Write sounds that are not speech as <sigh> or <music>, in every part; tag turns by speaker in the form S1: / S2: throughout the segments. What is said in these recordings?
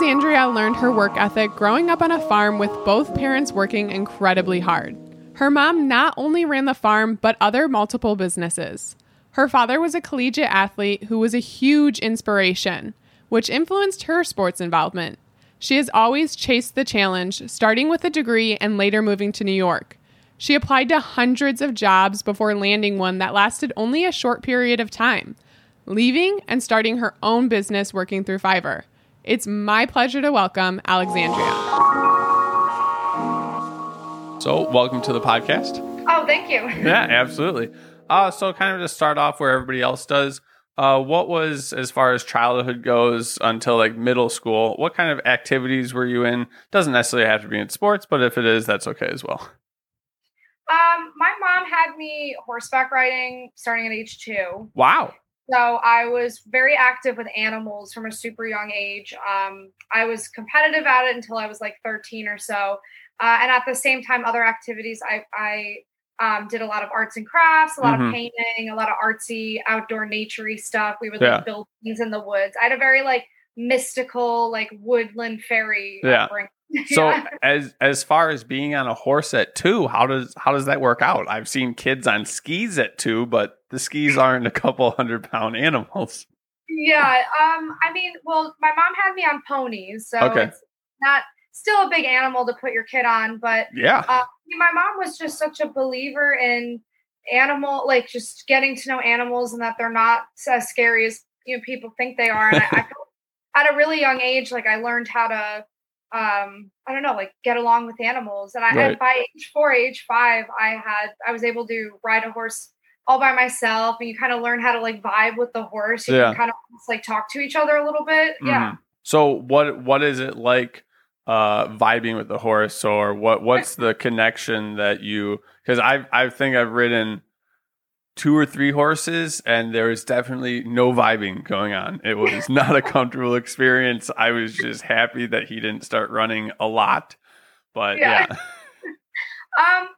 S1: Alexandria learned her work ethic growing up on a farm with both parents working incredibly hard. Her mom not only ran the farm, but other multiple businesses. Her father was a collegiate athlete who was a huge inspiration, which influenced her sports involvement. She has always chased the challenge, starting with a degree and later moving to New York. She applied to hundreds of jobs before landing one that lasted only a short period of time, leaving and starting her own business working through Fiverr. It's my pleasure to welcome Alexandria.
S2: So, welcome to the podcast.
S3: Oh, thank you. <laughs>
S2: Yeah, absolutely. Uh, so, kind of to start off where everybody else does, uh, what was as far as childhood goes until like middle school? What kind of activities were you in? Doesn't necessarily have to be in sports, but if it is, that's okay as well.
S3: Um, my mom had me horseback riding starting at age two.
S2: Wow.
S3: So I was very active with animals from a super young age. Um, I was competitive at it until I was like 13 or so. Uh, and at the same time, other activities, I, I um, did a lot of arts and crafts, a lot
S2: Mhm.
S3: of painting, a lot of artsy, outdoor, naturey stuff. We would
S2: Yeah.
S3: like build things in the woods. I had a very like mystical, like woodland fairy.
S2: Yeah.
S3: upbringing. <laughs>
S2: So,
S3: Yeah.
S2: as as far as being on a horse at two, how does how does that work out? I've seen kids on skis at two, but the skis aren't a couple <laughs> hundred pound animals.
S3: Yeah, um, I mean, well, my mom had me on ponies, so
S2: Okay.
S3: it's not still a big animal to put your kid on, but
S2: Yeah.
S3: uh, my mom was just such a believer in animal, like just getting to know animals and that they're not as scary as you know people think they are. And I, I <laughs> felt at a really young age, like I learned how to, um, I don't know, like get along with animals. And I
S2: Right.
S3: by age four, age five, I had I was able to ride a horse all by myself, and you kind of learn how to like vibe with the horse. You
S2: Yeah.
S3: can kind of like talk to each other a little bit. Yeah.
S2: Mhm. So what what is it like uh vibing with the horse or what what's the connection that you cuz I I think I've ridden two or three horses and there was definitely no vibing going on. It was <laughs> not a comfortable experience. I was just happy that he didn't start running a lot. But yeah.
S3: Yeah. <laughs> Um,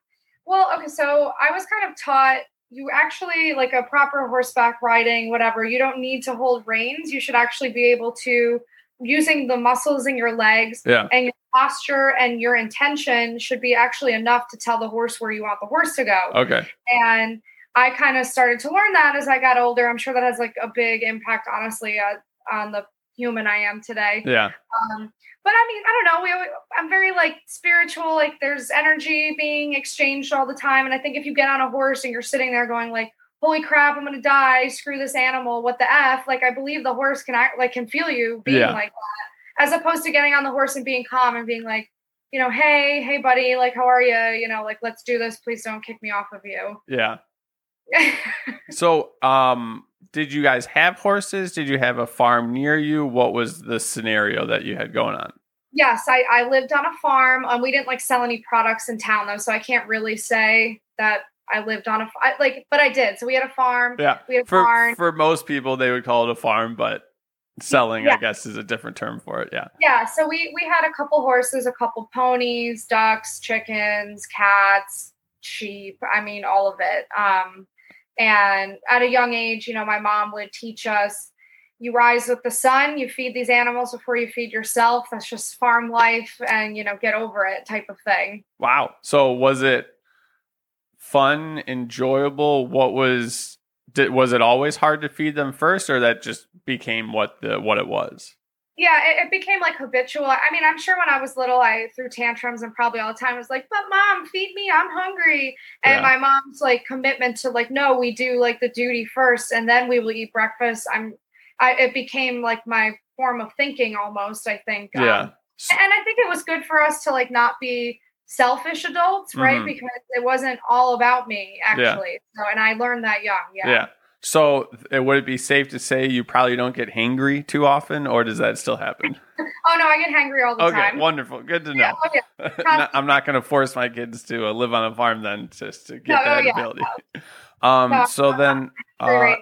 S3: well, okay, so I was kind of taught you actually like a proper horseback riding, whatever, you don't need to hold reins. You should actually be able to using the muscles in your legs
S2: Yeah.
S3: and your posture and your intention should be actually enough to tell the horse where you want the horse to go.
S2: Okay.
S3: And I kind of started to learn that as I got older. I'm sure that has like a big impact, honestly, uh, on the human I am today.
S2: Yeah.
S3: Um, but I mean, I don't know. We, always- I'm very like spiritual. Like there's energy being exchanged all the time, and I think if you get on a horse and you're sitting there going like, "Holy crap, I'm gonna die! Screw this animal! What the f?" Like I believe the horse can act like can feel you being
S2: Yeah.
S3: like that, as opposed to getting on the horse and being calm and being like, you know, hey, hey, buddy, like how are you? You know, like let's do this. Please don't kick me off of you.
S2: Yeah. So, um did you guys have horses? Did you have a farm near you? What was the scenario that you had going on?
S3: yes, I, I lived on a farm. Um, we didn't like sell any products in town though, so I can't really say that I lived on a I, like, but I did. So we had a farm.
S2: Yeah.
S3: We had a
S2: For
S3: barn.
S2: for most people they would call it a farm, but selling I guess is a different term for it. Yeah.
S3: yeah. So we we had a couple horses, a couple ponies, ducks, chickens, cats, sheep. I mean, all of it. Um, and at a young age, you know, my mom would teach us. You rise with the sun. You feed these animals before you feed yourself. That's just farm life, and you know, get over it, type of thing.
S2: Wow. So was it fun, enjoyable? What was did was it always hard to feed them first or that just became what the what it was?
S3: Yeah, it, it became like habitual. I mean, I'm sure when I was little, I threw tantrums and probably all the time was like, "But mom, feed me, I'm hungry." And
S2: Yeah.
S3: my mom's like commitment to like, "No, we do like the duty first, and then we will eat breakfast." I'm, I it became like my form of thinking almost. I think. Um,
S2: Yeah.
S3: and I think it was good for us to like not be selfish adults, right?
S2: Mhm.
S3: Because it wasn't all about me actually. So, and I learned that young.
S2: Yeah.
S3: Yeah.
S2: So would it be safe to say you probably don't get hangry too often or does that still happen? <laughs>
S3: Oh no, I get hangry all the
S2: Okay,
S3: time.
S2: wonderful. Good to
S3: Yeah,
S2: know.
S3: oh, yeah. <laughs>
S2: I'm not going to force my kids to uh, live on a farm then just to get
S3: No,
S2: that
S3: yeah,
S2: ability. <laughs> Um, so then, uh,
S3: right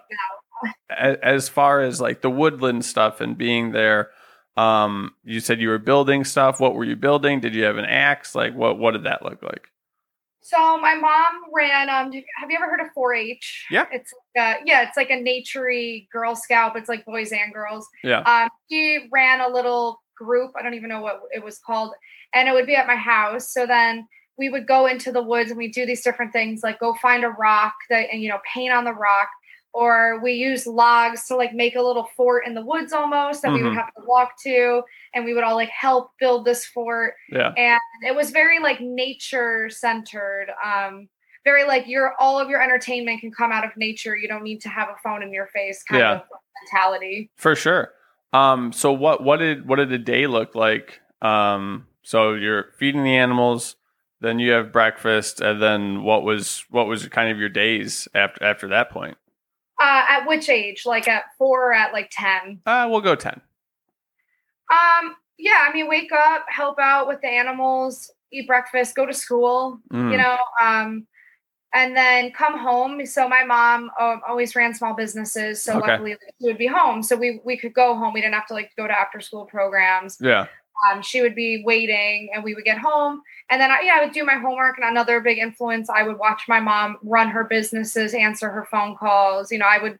S2: as far as like the woodland stuff and being there, um, you said you were building stuff. What were you building? Did you have an axe? Like, what what did that look like?
S3: So my mom ran. Um, have you ever heard of 4-H?
S2: Yeah.
S3: It's a, yeah, it's like a naturey Girl Scout. But it's like boys and girls.
S2: Yeah.
S3: Um, she ran a little group. I don't even know what it was called. And it would be at my house. So then we would go into the woods and we do these different things like go find a rock that and you know paint on the rock or we use logs to like make a little fort in the woods almost that mm-hmm. we would mm-hmm. have to walk to and we would all like help build this fort
S2: yeah
S3: and it was very like nature centered um very like your all of your entertainment can come out of nature you don't need to have a phone in your face kind yeah. of mentality
S2: for sure um so what what did what did a day look like um so you're feeding the animals then you have breakfast and then what was what was kind of your days after after that point
S3: uh, at which age? Like at four or at like 10?
S2: Uh, we'll go 10.
S3: Um, yeah, I mean, wake up, help out with the animals, eat breakfast, go to school, mm. you know, um, and then come home. So my mom um, always ran small businesses, so okay. luckily she would be home. So we we could go home. We didn't have to like go to after school programs.
S2: Yeah.
S3: Um, she would be waiting, and we would get home, and then I, yeah, I would do my homework. And another big influence, I would watch my mom run her businesses, answer her phone calls. You know, I would,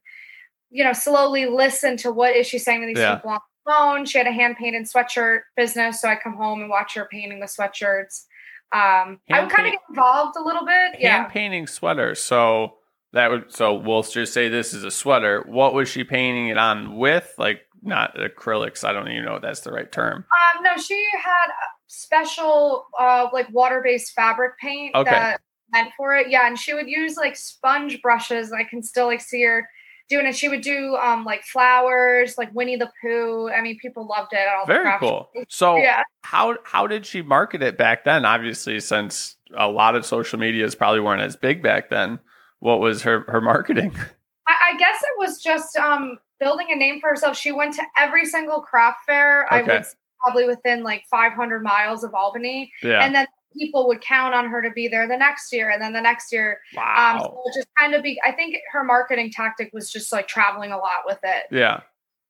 S3: you know, slowly listen to what is she saying to these yeah. people on the phone. She had a hand painted sweatshirt business, so I come home and watch her painting the sweatshirts. Um, I would kind of get involved a little bit.
S2: Hand
S3: yeah,
S2: painting sweaters. So that would so we'll just say this is a sweater. What was she painting it on with? Like not acrylics. I don't even know if that's the right term.
S3: Um, no, she had special uh like water-based fabric paint
S2: okay. that
S3: meant for it. Yeah, and she would use like sponge brushes. I can still like see her doing it. She would do um like flowers, like Winnie the Pooh. I mean, people loved it. All
S2: Very cool. So yeah. how how did she market it back then? Obviously, since a lot of social medias probably weren't as big back then. What was her her marketing? <laughs>
S3: I, I guess it was just um building a name for herself. She went to every single craft fair. Okay. I would probably within like 500 miles of Albany.
S2: Yeah.
S3: And then people would count on her to be there the next year and then the next year.
S2: Wow.
S3: Um, so just kind of be, I think her marketing tactic was just like traveling a lot with it.
S2: Yeah.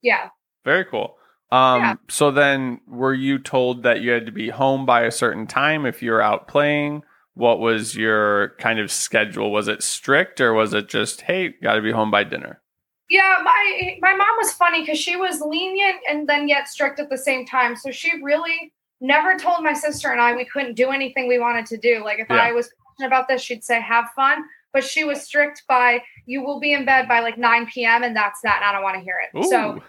S3: Yeah.
S2: Very cool. Um, yeah. so then were you told that you had to be home by a certain time if you were out playing? What was your kind of schedule? Was it strict or was it just, hey, got to be home by dinner?
S3: Yeah, my my mom was funny because she was lenient and then yet strict at the same time. So she really never told my sister and I we couldn't do anything we wanted to do. Like if yeah. I was about this, she'd say have fun. But she was strict by you will be in bed by like 9 p.m. and that's that. And I don't want to hear it. Ooh. So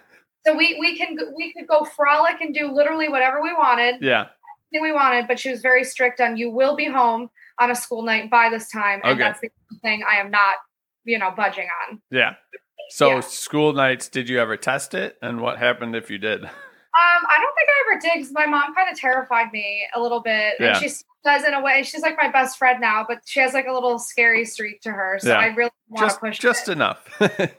S3: so we we can we could go frolic and do literally whatever we wanted.
S2: Yeah.
S3: We wanted, but she was very strict on you will be home on a school night by this time. And okay. that's the thing I am not, you know, budging on.
S2: Yeah. So yeah. school nights, did you ever test it? And what happened if you did? <laughs>
S3: Um, I don't think I ever did because my mom kind of terrified me a little bit. Yeah. And she does in a way. She's like my best friend now, but she has like a little scary streak to her. So yeah. I really want
S2: to
S3: push
S2: just
S3: it.
S2: enough. <laughs>
S3: there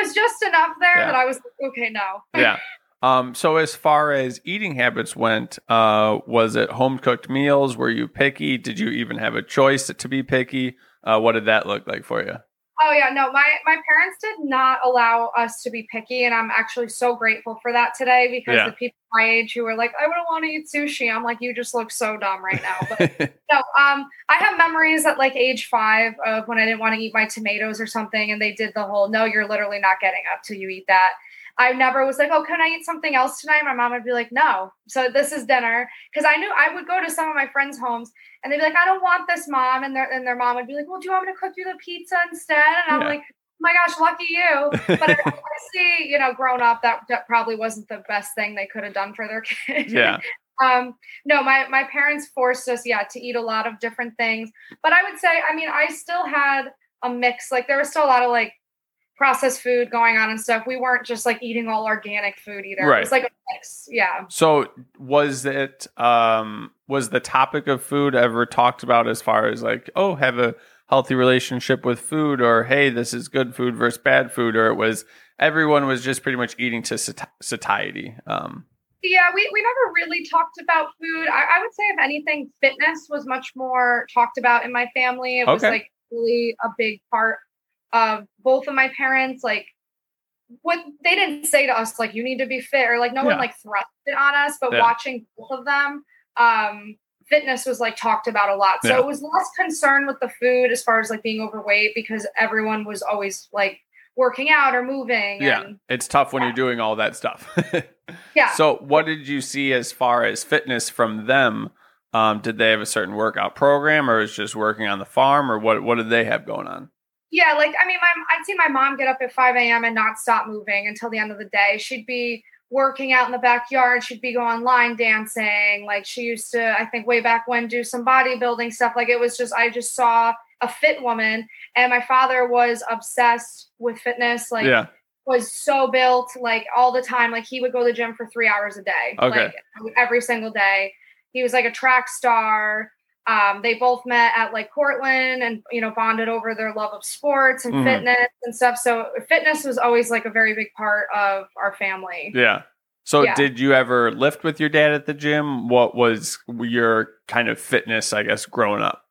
S3: was just enough there yeah. that I was like, okay, no.
S2: yeah. Um, so as far as eating habits went, uh, was it home cooked meals? Were you picky? Did you even have a choice to be picky? Uh, what did that look like for you?
S3: Oh yeah, no, my my parents did not allow us to be picky, and I'm actually so grateful for that today because yeah. the people my age who were like, I wouldn't want to eat sushi. I'm like, you just look so dumb right now. But <laughs> no, um, I have memories at like age five of when I didn't want to eat my tomatoes or something, and they did the whole, no, you're literally not getting up till you eat that. I never was like, oh, can I eat something else tonight? My mom would be like, no. So this is dinner. Because I knew I would go to some of my friends' homes and they'd be like, I don't want this, mom. And their and their mom would be like, Well, do you want me to cook you the pizza instead? And I'm yeah. like, oh my gosh, lucky you. <laughs> But I, I see, you know, grown up, that, that probably wasn't the best thing they could have done for their <laughs> kid.
S2: Yeah.
S3: um, no, my my parents forced us, yeah, to eat a lot of different things. But I would say, I mean, I still had a mix. Like there was still a lot of like processed food going on and stuff. We weren't just like eating all organic food either. Right. It was like a mix. Yeah.
S2: So was it um was the topic of food ever talked about as far as like, oh, have a healthy relationship with food or hey, this is good food versus bad food or it was everyone was just pretty much eating to satiety. Um
S3: yeah, we, we never really talked about food. I, I would say, if anything, fitness was much more talked about in my family. It was okay. like really a big part of both of my parents like what they didn't say to us like you need to be fit or like no yeah. one like thrust it on us but yeah. watching both of them um fitness was like talked about a lot so yeah. it was less concern with the food as far as like being overweight because everyone was always like working out or moving
S2: yeah and, it's tough when you're doing all that stuff
S3: yeah <laughs> Yeah.
S2: So, what did you see as far as fitness from them? Um, did they have a certain workout program, or is just working on the farm, or what? What did they have going on?
S3: Yeah, like I mean, my, I'd see my mom get up at 5 a.m. and not stop moving until the end of the day. She'd be working out in the backyard. She'd be going line dancing. Like she used to, I think, way back when, do some bodybuilding stuff. Like it was just, I just saw a fit woman, and my father was obsessed with fitness. Like,
S2: yeah,
S3: was so built, like all the time. Like he would go to the gym for three hours a day,
S2: Okay.
S3: like every single day. He was like a track star. Um, they both met at like Cortland and you know bonded over their love of sports and
S2: Mhm.
S3: fitness and stuff. So fitness was always like a very big part of our family.
S2: yeah. So,
S3: Yeah.
S2: did you ever lift with your dad at the gym? What was your kind of fitness, I guess, growing up?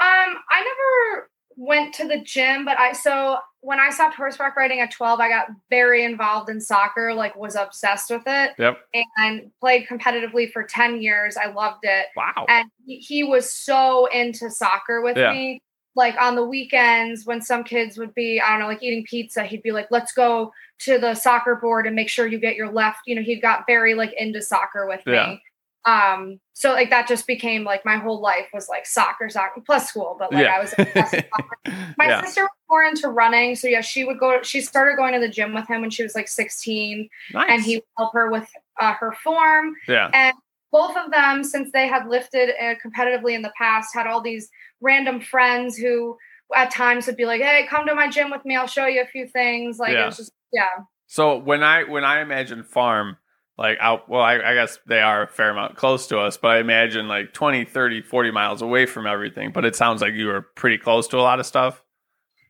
S3: Um, I never went to the gym, but I so when I stopped horseback riding at 12, I got very involved in soccer, like was obsessed with it
S2: Yep.
S3: and played competitively for 10 years. I loved it.
S2: Wow.
S3: and he, he was so into soccer with
S2: Yeah.
S3: me like on the weekends when some kids would be i don't know like eating pizza he'd be like let's go to the soccer board and make sure you get your left you know he got very like into soccer with
S2: Yeah.
S3: me um so like that just became like my whole life was like soccer soccer plus school but like
S2: Yeah.
S3: i was obsessed with soccer. my
S2: yeah.
S3: sister was more into running so yeah she would go she started going to the gym with him when she was like 16
S2: Nice.
S3: and he would help her with uh, her form
S2: yeah.
S3: and both of them, since they had lifted uh, competitively in the past, had all these random friends who at times would be like, "Hey, come to my gym with me. I'll show you a few things." Like
S2: Yeah.
S3: it was just, yeah,
S2: So when I when I imagine farm, like out well, I, I guess they are a fair amount close to us, but I imagine like 20, 30, 40 miles away from everything. But it sounds like you were pretty close to a lot of stuff.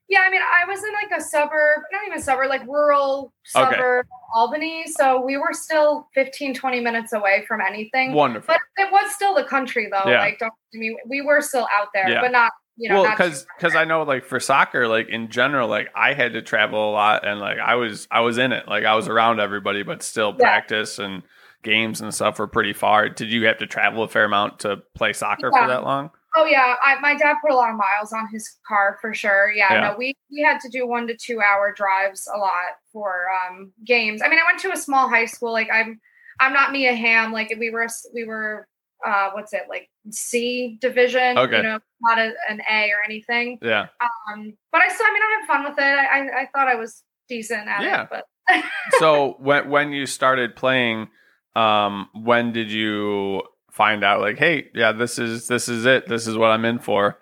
S3: yeah. I mean, I was in like a suburb, not even suburb, like rural
S2: Okay.
S3: suburb, Albany. So we were still 15, 20 minutes away from anything.
S2: Wonderful.
S3: But it was still the country, though.
S2: Yeah.
S3: Like, don't I mean we were still out there,
S2: Yeah.
S3: but not you know
S2: well, because because I know like for soccer, like in general, like I had to travel a lot, and like I was I was in it, like I was around everybody, but still
S3: Yeah.
S2: practice and games and stuff were pretty far. Did you have to travel a fair amount to play soccer
S3: Yeah.
S2: for that long?
S3: Oh yeah, I, my dad put a lot of miles on his car for sure. Yeah,
S2: Yeah.
S3: no, we we had to do one to two hour drives a lot for um, games. I mean, I went to a small high school. Like I'm, I'm not Mia Hamm. Like we were we were uh, what's it like C division?
S2: Okay.
S3: You know, not a, an A or anything.
S2: Yeah.
S3: Um, but I still, I mean, I had fun with it. I I, I thought I was decent at
S2: Yeah.
S3: it, but <laughs>
S2: so when when you started playing, um, when did you find out like, hey, yeah, this is this is it. This is what I'm in for.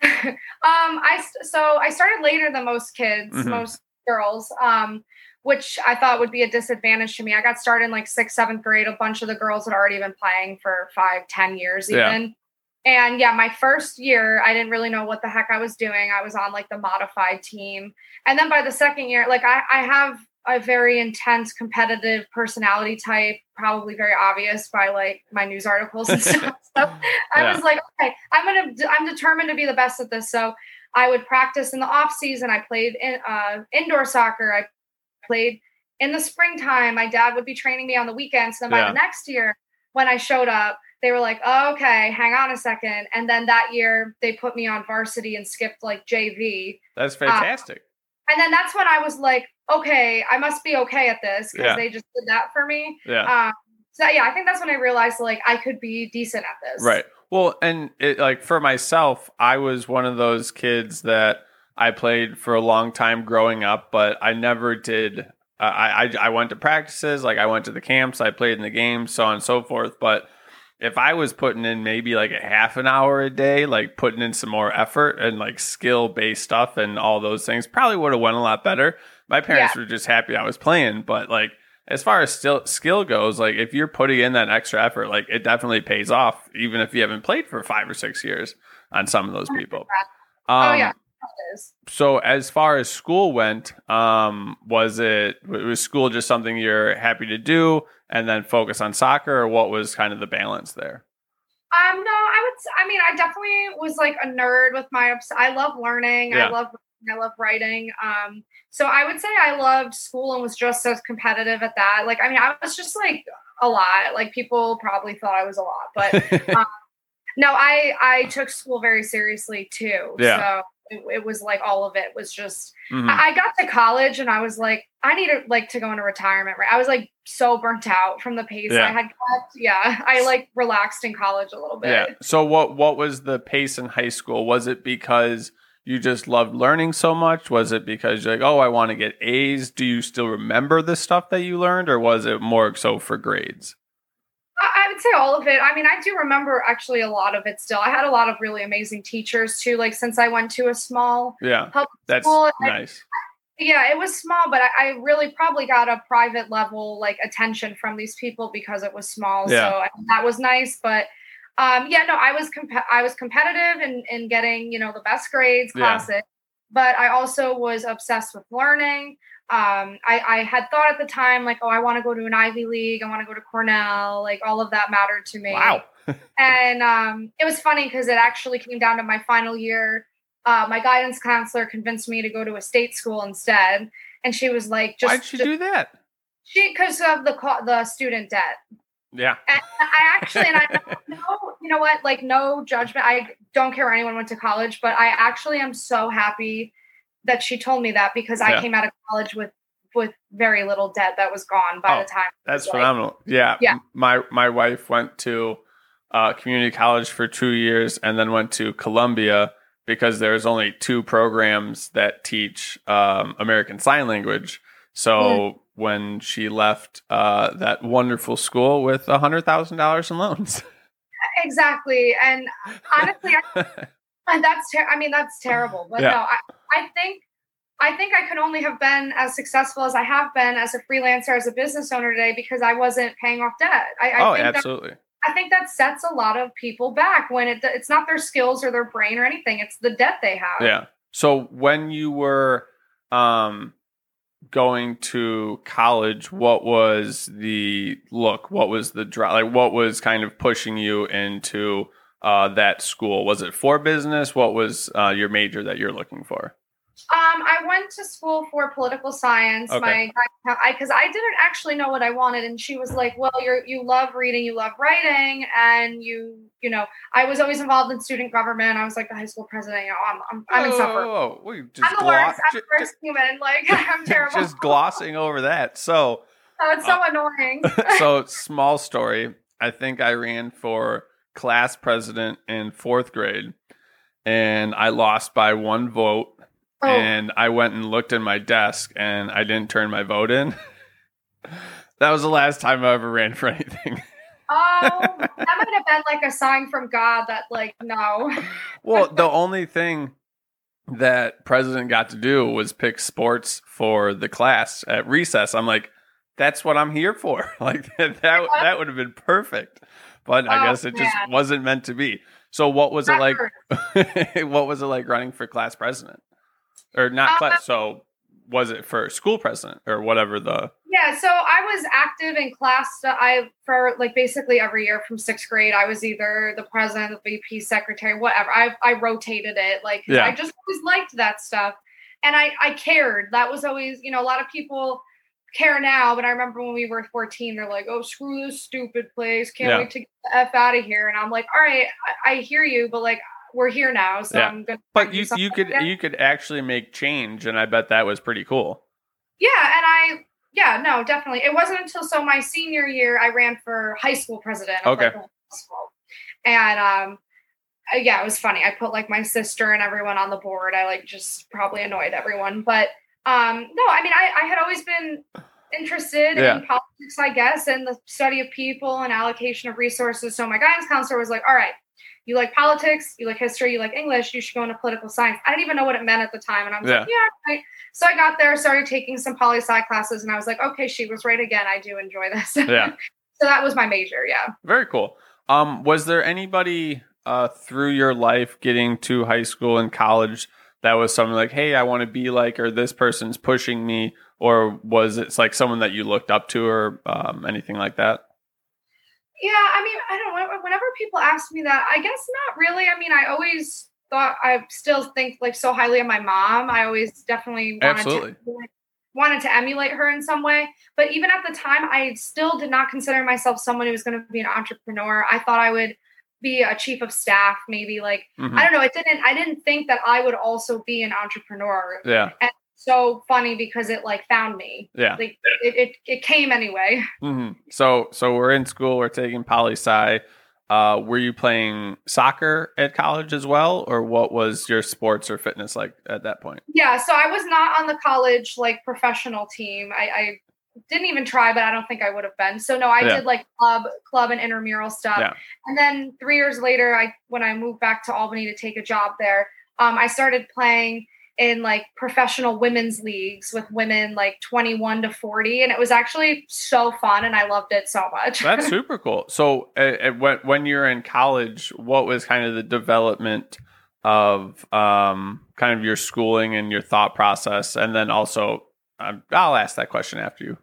S2: <laughs>
S3: um i so i started later than most kids
S2: Mhm.
S3: most girls um which i thought would be a disadvantage to me. I got started in like sixth seventh grade. A bunch of the girls had already been playing for five ten years
S2: Yeah.
S3: even. And yeah my first year i didn't really know what the heck i was doing. I was on like the modified team. And then by the second year like i, I have a very intense competitive personality type probably very obvious by like my news articles and stuff. <laughs> So i
S2: Yeah.
S3: was like okay i'm gonna i'm determined to be the best at this. So i would practice in the off season. I played in uh, indoor soccer. I played in the springtime my dad would be training me on the weekends and then by the next year when i showed up they were like oh, okay hang on a second and then that year they put me on varsity and skipped like jv
S2: That's fantastic.
S3: and then that's when i was like okay i must be okay at this because
S2: Yeah.
S3: they just did that for me
S2: yeah.
S3: um, so yeah i think that's when i realized like i could be decent at this
S2: Right. Well, and it, like for myself, I was one of those kids that I played for a long time growing up, but I never did. Uh, I, I I went to practices, like I went to the camps, I played in the games, so on and so forth. But if I was putting in maybe like a half an hour a day, like putting in some more effort and like skill based stuff and all those things, probably would have went a lot better. My parents were just happy I was playing, but like as far as still skill goes, like if you're putting in that extra effort, like it definitely pays off, even if you haven't played for five or six years on some of those people.
S3: oh
S2: Um,
S3: yeah it is.
S2: So as far as school went, um, was it was school just something you're happy to do and then focus on soccer, or what was kind of the balance there?
S3: Um, no, I would. i mean, I definitely was like a nerd with my. I love learning.
S2: Yeah.
S3: I love. I love writing. Um, so I would say I loved school and was just as competitive at that. Like, I mean, I was just like a lot. Like people probably thought I was a lot, but <laughs> um, no, I I took school very seriously too.
S2: Yeah.
S3: So it, it was like all of it was just.
S2: Mhm.
S3: I I got to college and I was like, I needed like to go into retirement. Right, I was like so burnt out from the pace
S2: Yeah.
S3: I had kept. Yeah, I like relaxed in college a little bit.
S2: Yeah. So what what was the pace in high school? Was it because you just loved learning so much? Was it because you're like, oh, I want to get A's? Do you still remember the stuff that you learned, or was it more so for grades?
S3: I would say all of it. I mean, I do remember actually a lot of it still. I had a lot of really amazing teachers too. Like since I went to a small
S2: Yeah,
S3: public
S2: that's
S3: school, I-
S2: nice.
S3: yeah, it was small, but I, I really probably got a private level like attention from these people because it was small.
S2: Yeah.
S3: So I mean, that was nice. But um, yeah, no, I was comp- I was competitive in, in getting you know the best grades,
S2: Yeah.
S3: classic. But I also was obsessed with learning. Um, I, I had thought at the time like, oh, I want to go to an Ivy League. I want to go to Cornell. Like all of that mattered to me
S2: Wow. <laughs>
S3: and um, it was funny because it actually came down to my final year. Uh, my guidance counselor convinced me to go to a state school instead, and she was like, "Just
S2: Why'd she do that?
S3: she because of the co- the student debt."
S2: Yeah.
S3: And I actually, and I <laughs> know, you know what, like no judgment. I don't care where anyone went to college, but I actually am so happy that she told me that because
S2: Yeah.
S3: I came out of college with with very little debt that was gone by
S2: Oh,
S3: the time.
S2: That's
S3: Like-
S2: phenomenal. Yeah.
S3: Yeah.
S2: My my wife went to uh, community college for two years and then went to Columbia because there's only two programs that teach um, American Sign Language. So when she left uh, that wonderful school with a hundred thousand dollars in loans.
S3: Exactly, and honestly, I <laughs> And that's ter- I mean that's terrible. But
S2: Yeah.
S3: no, I, I think I think I could only have been as successful as I have been as a freelancer, as a business owner today because I wasn't paying off debt. I, I
S2: oh,
S3: think that,
S2: absolutely.
S3: I think that sets a lot of people back when it it's not their skills or their brain or anything. It's the debt they have.
S2: Yeah. So when you were um going to college, what was the look? What was the drive? Like what was kind of pushing you into uh that school? Was it for business? What was uh your major that you're looking for?
S3: Um, I went to school for political science.
S2: Okay.
S3: My because I didn't actually know what I wanted, and she was like, "Well, you're you love reading, you love writing, and you you know." I was always involved in student government. I was like the high school president. You know, I'm I'm, I'm insufferable.
S2: Oh, we just
S3: I'm the
S2: glo-
S3: worst. I'm
S2: ju-
S3: the worst human. <laughs> Like I'm terrible.
S2: just glossing over that. So <laughs>
S3: Oh, it's so annoying. <laughs>
S2: so small story. I think I ran for class president in fourth grade, and I lost by one vote.
S3: oh,
S2: And I went and looked in my desk, and I didn't turn my vote in. <laughs> that was the last time I ever ran for anything. <laughs>
S3: oh, that might have been like a sign from God that like no. <laughs>
S2: well, the only thing that president got to do was pick sports for the class at recess. I'm like, that's what I'm here for. Like that that, that would have been perfect. But I
S3: Oh,
S2: guess it just wasn't meant to be. So what was it like <laughs> what was it like running for class president? Or not
S3: Uh,
S2: class so was it for school president or whatever the
S3: Yeah, so I was active in class. I for like basically every year from sixth grade, I was either the president, the VP, secretary, whatever. I I rotated it. Like
S2: Yeah.
S3: I just always liked that stuff, and I I cared. That was always you know a lot of people care now, but I remember when we were fourteen, they're like, "Oh, screw this stupid place! Can't
S2: Yeah.
S3: wait to get the f out of here." And I'm like, "All right, I, I hear you, but like we're here now, so
S2: Yeah.
S3: I'm gonna."
S2: But you you could
S3: different."
S2: you could actually make change and I bet that was pretty cool.
S3: Yeah, and I yeah, no, definitely. It wasn't until so my senior year I ran for high school president.
S2: Okay.
S3: like, the whole school. And um uh, yeah, it was funny. I put like my sister and everyone on the board. I like just probably annoyed everyone. But um no, I mean I, I had always been interested
S2: Yeah.
S3: in politics, I guess, and the study of people and allocation of resources. So my guidance counselor was like, all right, you like politics, you like history, you like English, you should go into political science. I didn't even know what it meant at the time. And I was like, yeah, right. So I got there, started taking some poli sci classes, and I was like, okay, she was right again. I do enjoy this. <laughs>
S2: Yeah.
S3: so that was my major. Yeah.
S2: Very cool. Um, was there anybody uh, through your life getting to high school and college that was someone like, hey, I want to be like, or this person's pushing me, or was it like someone that you looked up to, or um, anything like that?
S3: Yeah. I mean, I don't know. Whenever people ask me that, I guess not really. I mean, I always thought, I still think like so highly of my mom. I always definitely wanted
S2: Absolutely.
S3: to. Wanted to emulate her in some way, but even at the time, I still did not consider myself someone who was going to be an entrepreneur. I thought I would be a chief of staff, maybe like
S2: Mhm.
S3: I don't know. It didn't. I didn't think that I would also be an entrepreneur.
S2: Yeah.
S3: And so funny because it like found me.
S2: Yeah.
S3: Like it, it, it came anyway. <laughs>
S2: hmm So so we're in school. We're taking poli sci. Uh, were you playing soccer at college as well, or what was your sports or fitness like at that point?
S3: Yeah, so I was not on the college like professional team. I, I didn't even try, but I don't think I would have been. So no, I
S2: Yeah.
S3: did like club, club and intramural stuff.
S2: Yeah.
S3: And then three years later, I when I moved back to Albany to take a job there, um, I started playing in like professional women's leagues with women like 21 to 40 and it was actually so fun and i loved it so much
S2: That's <laughs> super cool. So, uh, when when you're in college, what was kind of the development of um, kind of your schooling and your thought process, and then also, um, I'll ask that question after you.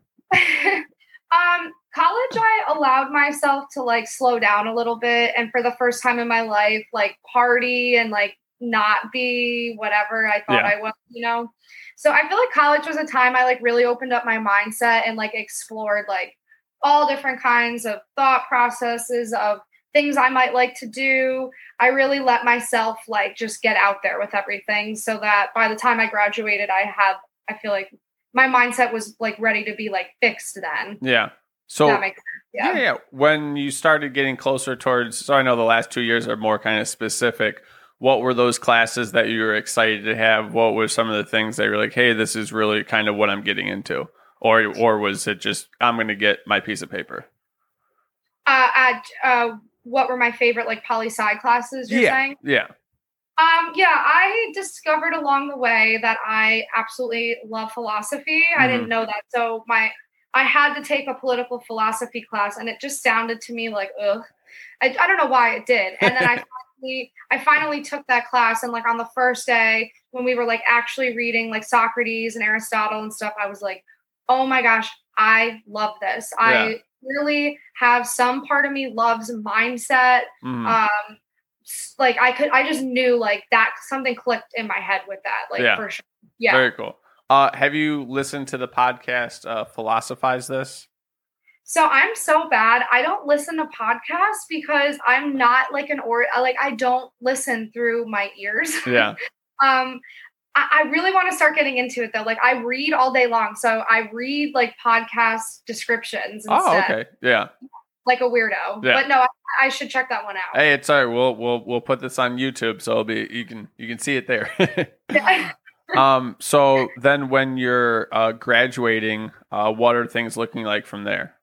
S3: College i allowed myself to like slow down a little bit and for the first time in my life like party and like not be whatever i thought
S2: Yeah.
S3: i was you know so i feel like college was a time i like really opened up my mindset and like explored like all different kinds of thought processes of things i might like to do i really let myself like just get out there with everything so that by the time i graduated i had i feel like my mindset was like ready to be like fixed then
S2: Yeah. So
S3: that makes sense.
S2: yeah.
S3: Yeah.
S2: yeah, When you started getting closer towards, so I know the last two years are more kind of specific. What were those classes that you were excited to have? What were some of the things that you're like, hey, this is really kind of what I'm getting into, or or was it just I'm going to get my piece of paper?
S3: Uh, at, uh, what were my favorite like poli sci classes? You're
S2: yeah,
S3: saying?
S2: yeah,
S3: Um, yeah, I discovered along the way that I absolutely love philosophy. I
S2: Mm-hmm.
S3: didn't know that, so my I had to take a political philosophy class, and it just sounded to me like ugh. I, I don't know why it did, and then I <laughs> finally I finally took that class, and like on the first day when we were like actually reading like Socrates and Aristotle and stuff, I was like, oh my gosh, I love this. I really have some part of me loves mindset
S2: Mhm.
S3: um like i could i just knew like that something clicked in my head with that like
S2: Yeah.
S3: for sure yeah
S2: very cool. Uh, have you listened to the podcast uh, "Philosophize This"?
S3: so i'm so bad i don't listen to podcasts because i'm not like an or like i don't listen through my ears <laughs>
S2: Yeah,
S3: um I, I really want to start getting into it though. Like I read all day long, so I read like podcast descriptions instead,
S2: oh, okay, yeah.
S3: like a weirdo.
S2: Yeah.
S3: But no, I, I should check that one out.
S2: Hey, it's all right. We'll we'll we'll put this on YouTube, so it'll be you can you can see it there. <laughs> <laughs> um. So then, when you're uh, graduating, uh, what are things looking like from there?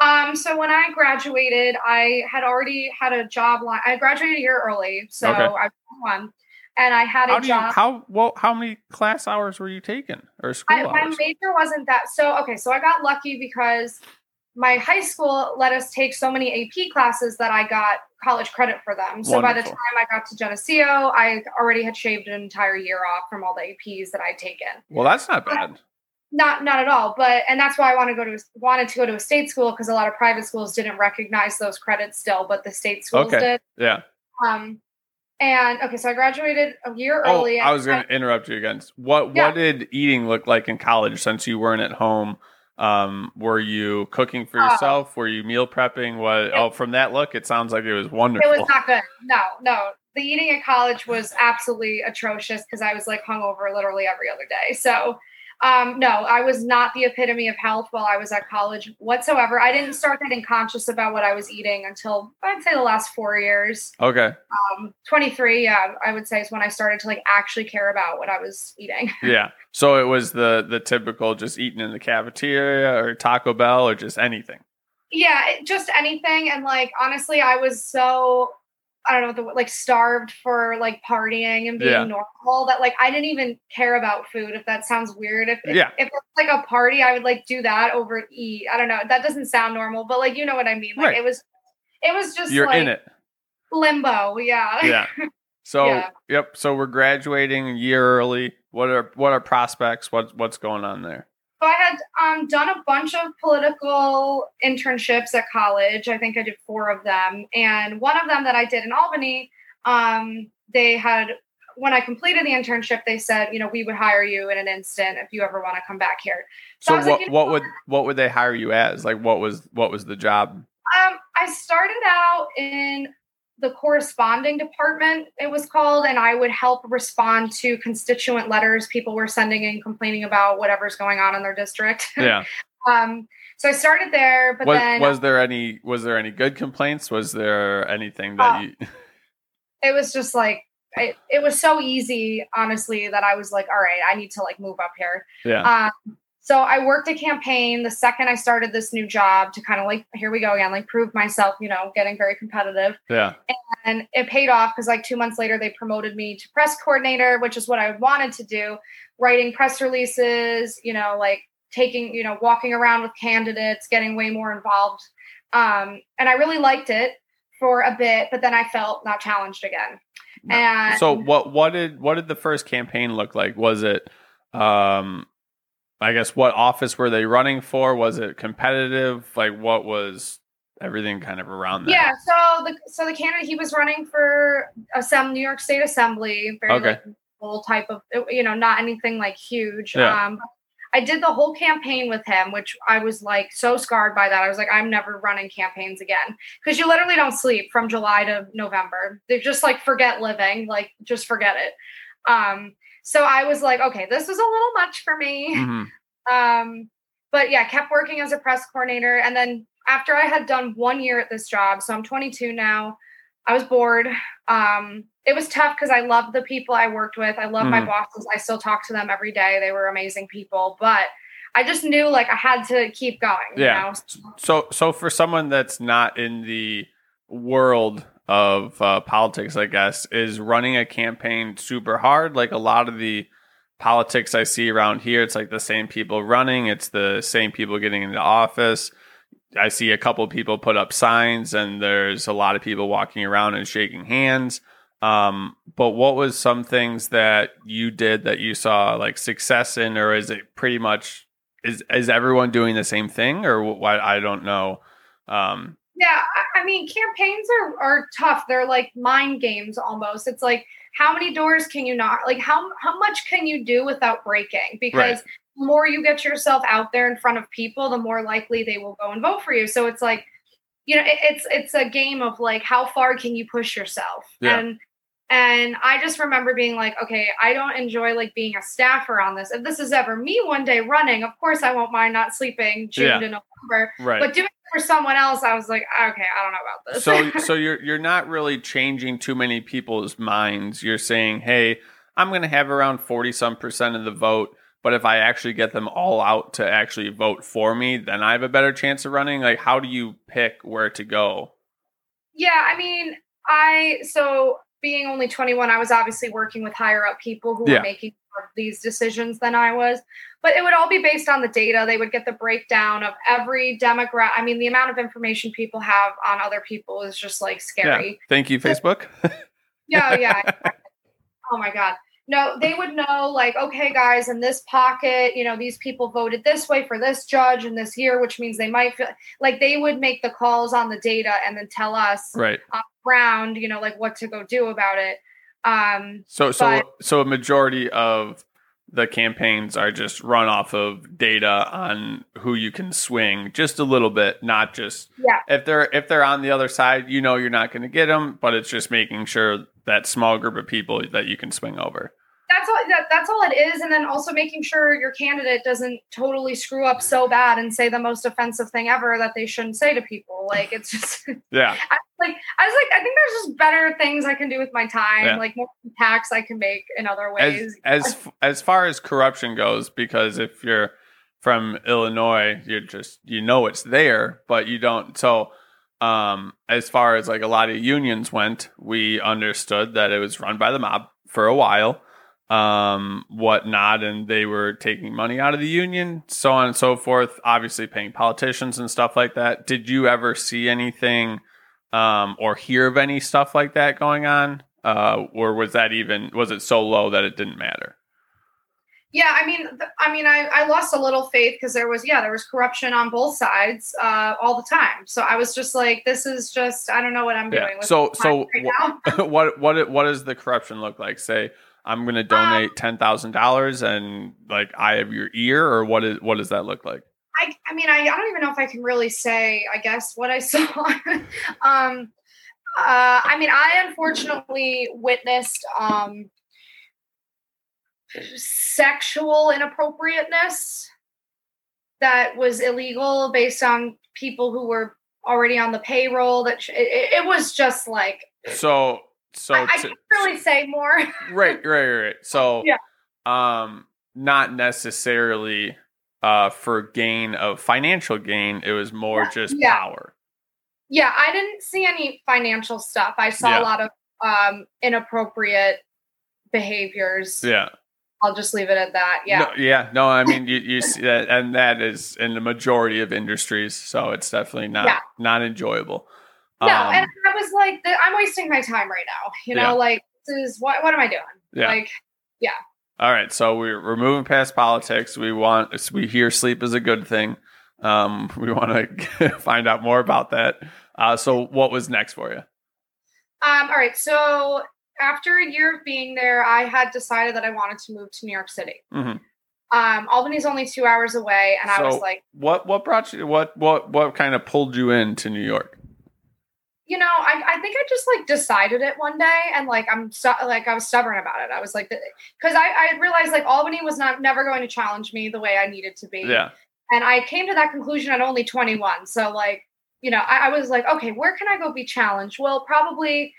S3: Um, so when I graduated, I had already had a job line. I graduated a year early, so
S2: Okay.
S3: I was one, and I had
S2: How
S3: a
S2: you
S3: job.
S2: how well how many class hours were you taking or school
S3: I, my major wasn't that. So okay, so I got lucky because my high school let us take so many AP classes that I got college credit for them. So by the time I got to Geneseo, I already had shaved an entire year off from all the APs that I'd taken.
S2: Well, that's not bad.
S3: Not not at all, but and that's why I want to go to wanted to go to a state school because a lot of private schools didn't recognize those credits still, but the state schools
S2: Okay.
S3: did.
S2: Yeah.
S3: Um, and okay, so I graduated a year
S2: Oh,
S3: early.
S2: I was going to interrupt you again. What
S3: Yeah.
S2: what did eating look like in college since you weren't at home? Um, were you cooking for
S3: Oh.
S2: yourself? Were you meal prepping? What? Oh, from that look, it sounds like it was wonderful.
S3: It was not good. No, no. The eating at college was absolutely atrocious because I was like hungover literally every other day. So, um, no, I was not the epitome of health while I was at college whatsoever. I didn't start getting conscious about what I was eating until I'd say the last four years.
S2: okay.
S3: Um, 23, yeah, I would say is when I started to like actually care about what I was eating.
S2: Yeah. So it was the the typical just eating in the cafeteria or Taco Bell or just anything.
S3: yeah, it, just anything. And like, honestly, I was so, I don't know, the, like starved for like partying and being
S2: Yeah.
S3: normal that like I didn't even care about food. If that sounds weird, if if,
S2: Yeah.
S3: if it's like a party, I would like do that over eat. I don't know. That doesn't sound normal, but like you know what I mean. Like
S2: Right.
S3: it was, it was just
S2: You're
S3: like
S2: in it.
S3: limbo. Yeah.
S2: Yeah. <laughs> So
S3: Yeah.
S2: yep. So we're graduating a year early. What are what are prospects? What what's going on there?
S3: So I had um, done a bunch of political internships at college. I think I did four of them, and one of them that I did in Albany, um, they had when I completed the internship, they said, you know, we would hire you in an instant if you ever want to come back here. So
S2: So what
S3: like,
S2: what would what would they hire you as? Like what was what was the job?
S3: Um, I started out in the corresponding department, it was called, and I would help respond to constituent letters people were sending in complaining about whatever's going on in their district. <laughs>
S2: Yeah.
S3: um, so I started there, but
S2: was,
S3: then
S2: was there any was there any good complaints? Was there anything that
S3: Uh,
S2: you <laughs>
S3: it was just like I, it was so easy, honestly, that I was like, all right, I need to like move up here.
S2: Yeah.
S3: Um, so I worked a campaign the second I started this new job to kind of like, here we go again, like prove myself, you know, getting very competitive.
S2: Yeah.
S3: And it paid off because like two months later, they promoted me to press coordinator, which is what I wanted to do, writing press releases, you know, like taking, you know, walking around with candidates, getting way more involved. Um, and I really liked it for a bit, but then I felt not challenged again. And
S2: So what what did what did the first campaign look like? Was it um I guess what office were they running for? Was it competitive? Like what was everything kind of around that?
S3: Yeah, so the so the candidate he was running for some New York State Assembly, very
S2: Okay.
S3: like type of you know not anything like huge.
S2: Yeah.
S3: Um, I did the whole campaign with him, which I was like so scarred by that. I was like, I'm never running campaigns again because you literally don't sleep from July to November. They just like forget living, like just forget it. Um, so I was like, okay, this was a little much for me.
S2: Mhm.
S3: Um, but yeah, kept working as a press coordinator. And then after I had done one year at this job, so I'm 22 now, I was bored. Um, it was tough because I loved the people I worked with. I love my
S2: Mhm.
S3: bosses. I still talk to them every day. They were amazing people, but I just knew like I had to keep going.
S2: Yeah.
S3: You know?
S2: So so for someone that's not in the world of uh, politics, I guess, is running a campaign super hard? Like a lot of the politics I see around here, it's like the same people running, it's the same people getting into office. I see a couple people put up signs, and there's a lot of people walking around and shaking hands. Um, but what was some things that you did that you saw like success in, or is it pretty much is is everyone doing the same thing, or what? I don't know. Um,
S3: Yeah, I, mean, campaigns are are tough. They're like mind games almost. It's like how many doors can you knock? Like how how much can you do without breaking? Because the more you get yourself out there in front of people, the more likely they will go and vote for you. So it's like, you know, it, it's it's a game of like how far can you push yourself?
S2: Yeah.
S3: And and I just remember being like, okay, I don't enjoy like being a staffer on this. If this is ever me one day running, of course I won't mind not sleeping June
S2: Yeah.
S3: to November.
S2: right.
S3: But doing for someone else, I was like, okay, I don't know about this.
S2: so <laughs> so you're you're not really changing too many people's minds. You're saying, "Hey, I'm going to have around 40 some percent of the vote, but if I actually get them all out to actually vote for me, then I have a better chance of running." Like how do you pick where to go?
S3: yeah, I mean, I so being only 21, I was obviously working with higher up people who
S2: Yeah.
S3: were making these decisions than I was. But it would all be based on the data. They would get the breakdown of every demographic. I mean, the amount of information people have on other people is just like scary.
S2: Thank you Facebook. <laughs>
S3: Yeah, yeah. oh my god. No, they would know like, okay, guys, in this pocket, you know, these people voted this way for this judge and this year, which means they might feel like they would make the calls on the data and then tell us
S2: right.
S3: ground, you know, like what to go do about it. Um,
S2: So so
S3: But-
S2: so a majority of the campaigns are just run off of data on who you can swing just a little bit, not just
S3: Yeah.
S2: If they're if they're on the other side, you know you're not going to get them, but it's just making sure that small group of people that you can swing over.
S3: that's all that, that's all it is and then also making sure your candidate doesn't totally screw up so bad and say the most offensive thing ever that they shouldn't say to people like it's just <laughs>
S2: Yeah,
S3: I, like I was like I think there's just better things I can do with my time
S2: Yeah.
S3: like more impacts I can make in other
S2: as
S3: ways
S2: as as far as corruption goes, because if you're from Illinois, you're just you know it's there, but you don't. So, um, as far as like a lot of unions went, we understood that it was run by the mob for a while, um, whatnot, and they were taking money out of the union, so on and so forth. Obviously, paying politicians and stuff like that. Did you ever see anything, um, or hear of any stuff like that going on? Uh, or was that even was it so low that it didn't matter?
S3: Yeah I mean th- I mean I, I lost a little faith because there was yeah there was corruption on both sides uh, all the time so I was just like this is just I don't know what I'm
S2: Yeah.
S3: doing with
S2: So- so
S3: right now. <laughs>
S2: what what what does the corruption look like? Say I'm going to donate ten thousand dollars, and like I have your ear, or what is what does that look like?
S3: I, I mean, I, I don't even know if I can really say, I guess, what I <laughs> saw. um, Uh, I mean, I unfortunately witnessed um, sexual inappropriateness that was illegal based on people who were already on the payroll. That sh- it, it was just like
S2: So so
S3: I, I can't really say more. <laughs>
S2: right, right, right, right. So
S3: Yeah.
S2: um not necessarily uh for gain of financial gain, it was more
S3: Yeah,
S2: just
S3: yeah.
S2: power.
S3: yeah, I didn't see any financial stuff. I saw
S2: Yeah.
S3: a lot of um, inappropriate behaviors.
S2: Yeah.
S3: I'll just leave it at that. Yeah.
S2: No, yeah. No, I mean you, you see that and that is in the majority of industries, so it's definitely not
S3: Yeah.
S2: not enjoyable.
S3: No,
S2: Um,
S3: and I was like, I'm wasting my time right now. You know,
S2: Yeah.
S3: like this is what what am I doing?
S2: Yeah.
S3: Like, yeah.
S2: All right, so we're we're moving past politics. We want we hear sleep is a good thing. Um, <laughs> we want to <laughs> find out more about that. Uh, so what was next for you?
S3: um, all right. So after a year of being there, I had decided that I wanted to move to New York City.
S2: Mhm.
S3: Um, Albany's only two hours away, and I was like,
S2: What what brought you? What what what kind of pulled you into New York?
S3: you know, I, I think I just like decided it one day, and like I'm stu- like I was stubborn about it. I was like, because I, I realized like Albany was not never going to challenge me the way I needed to be.
S2: Yeah,
S3: And I came to that conclusion at only 21. So, like, you know, I, I was like, okay, where can I go be challenged? Well, probably,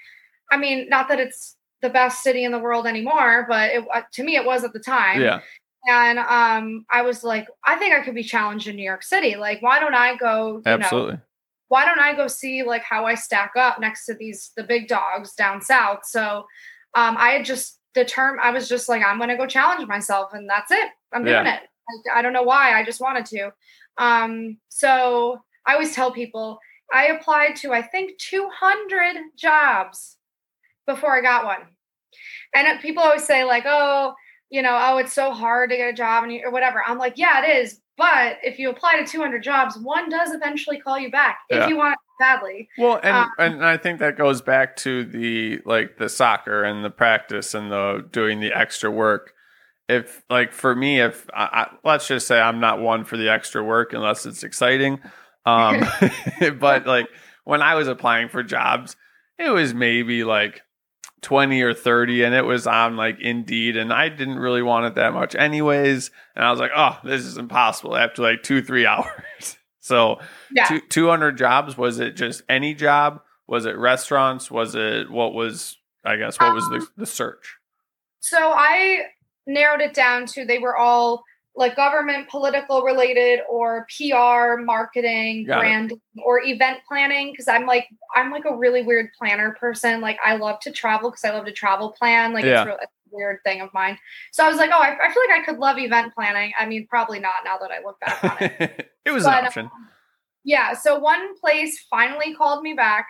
S3: I mean, not that it's the best city in the world anymore, but it, uh, to me, it was at the time.
S2: yeah,
S3: And um, I was like, I think I could be challenged in New York City. Like, why don't I go, you know,
S2: absolutely.
S3: why don't I go see like how I stack up next to these the big dogs down south? So um, I had just determined I was just like I'm gonna go challenge myself and that's it. I'm doing
S2: Yeah.
S3: it. I, I don't know why. I just wanted to. Um, so I always tell people I applied to I think 200 jobs before I got one. And uh, people always say like, oh, you know, oh, it's so hard to get a job and you, or whatever. I'm like, yeah, it is. But if you apply to 200 jobs, one does eventually call you back
S2: Yeah.
S3: if you want it badly.
S2: Well, and
S3: Um,
S2: and I think that goes back to the like the soccer and the practice and the doing the extra work. If like for me, if I, I, let's just say I'm not one for the extra work unless it's exciting, um, <laughs> <laughs> but like when I was applying for jobs, it was maybe like 20 or 30 and it was on like Indeed and I didn't really want it that much anyways and I was like oh this is impossible after like 2 3 <laughs> hours. So
S3: Yeah.
S2: two, 200 jobs was it just any job? Was it restaurants? Was it what was I guess what was the,
S3: Um,
S2: the search?
S3: So I narrowed it down to they were all like government, political related, or PR, marketing,
S2: Got it.
S3: or event planning. Because I'm like I'm like a really weird planner person. Like I love to travel because I love to travel plan. Like
S2: Yeah.
S3: it's, real, it's a weird thing of mine. So I was like, oh, I, I feel like I could love event planning. I mean, probably not now that I look back on it. <laughs>
S2: it was
S3: But,
S2: an option
S3: um, yeah. So one place finally called me back.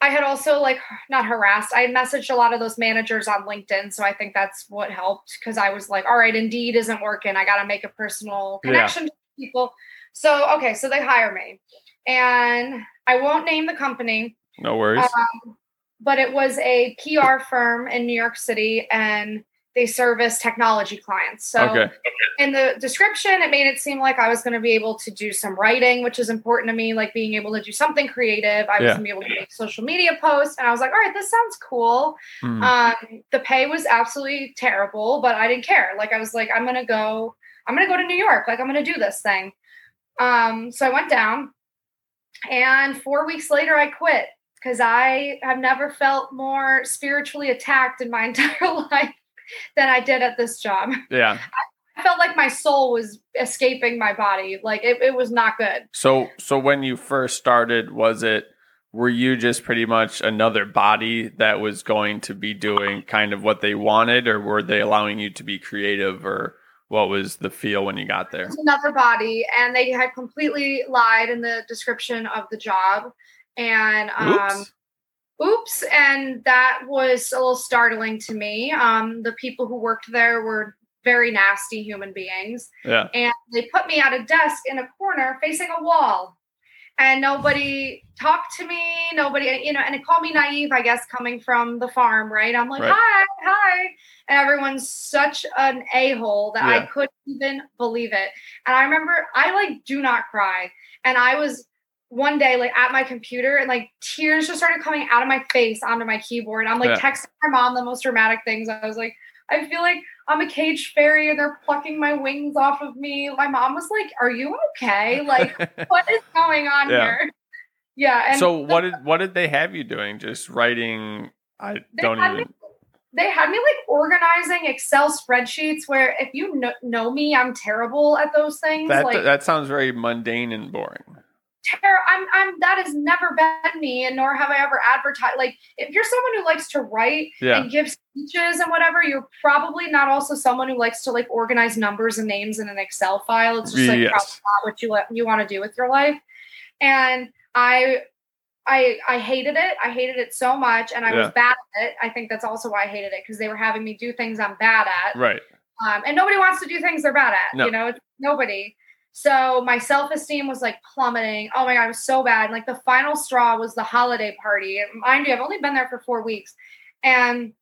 S3: I had also like <laughs> not harassed. I messaged a lot of those managers on LinkedIn, so I think that's what helped because I was like, all right, Indeed isn't working. I got to make a personal
S2: Yeah.
S3: connection to people. So okay, so they hire me, and I won't name the company,
S2: no worries
S3: um, but it was a PR firm in New York City, and they service technology clients. So
S2: okay
S3: in the description, it made it seem like I was going to be able to do some writing, which is important to me, like being able to do something creative. I was
S2: Yeah.
S3: going to be able to make social media posts. And I was like, all right, this sounds cool.
S2: Hmm.
S3: Um, the pay was absolutely terrible, but I didn't care. Like, I was like, I'm going to go, I'm going to go to New York. Like, I'm going to do this thing. Um, so I went down, and four weeks later, I quit because I have never felt more spiritually attacked in my <laughs> entire life <laughs> than I did at this job. <laughs>
S2: yeah
S3: I felt like my soul was escaping my body. Like it, it was not good.
S2: So so when you first started, was it were you just pretty much another body that was going to be doing kind of what they wanted, or were they allowing you to be creative, or what was the feel when you got there?
S3: It was another body, and they had completely lied in the description of the job. And um,
S2: Oops.
S3: Oops, and that was a little startling to me. Um, the people who worked there were very nasty human beings.
S2: Yeah.
S3: and they put me at a desk in a corner facing a wall and nobody talked to me nobody you know and it called me naive i guess coming from the farm right i'm like
S2: Right.
S3: hi hi and everyone's such an a-hole that i couldn't even believe it and i remember i like do not cry and i was one day like at my computer and like tears just started coming out of my face onto my keyboard. I'm like
S2: Yeah.
S3: texting my mom the most dramatic things. I was like, I feel like I'm a caged fairy and they're plucking my wings off of me. My mom was like, Are you okay? Like, <laughs> what is going on
S2: Yeah.
S3: here? <laughs> Yeah. And
S2: so what did what did they have you doing? Just writing? I don't even.
S3: me they had me like organizing Excel spreadsheets where if you kn- know me, I'm terrible at those things.
S2: That
S3: like
S2: that sounds very mundane and boring.
S3: Ter- I'm I'm that has never been me, and nor have I ever advertised. Like if you're someone who likes to write
S2: Yeah.
S3: and give speeches and whatever, you're probably not also someone who likes to like organize numbers and names in an Excel file. It's just like
S2: Yes.
S3: probably not what you you want to do with your life. And I I I hated it. I hated it so much, and I was bad at it. I think that's also why I hated it because they were having me do things I'm bad at
S2: Right.
S3: um, and nobody wants to do things they're bad at
S2: No.
S3: you know nobody so my self-esteem was like plummeting oh my god it was so bad like the final straw was the holiday party And mind you i've only been there for four weeks and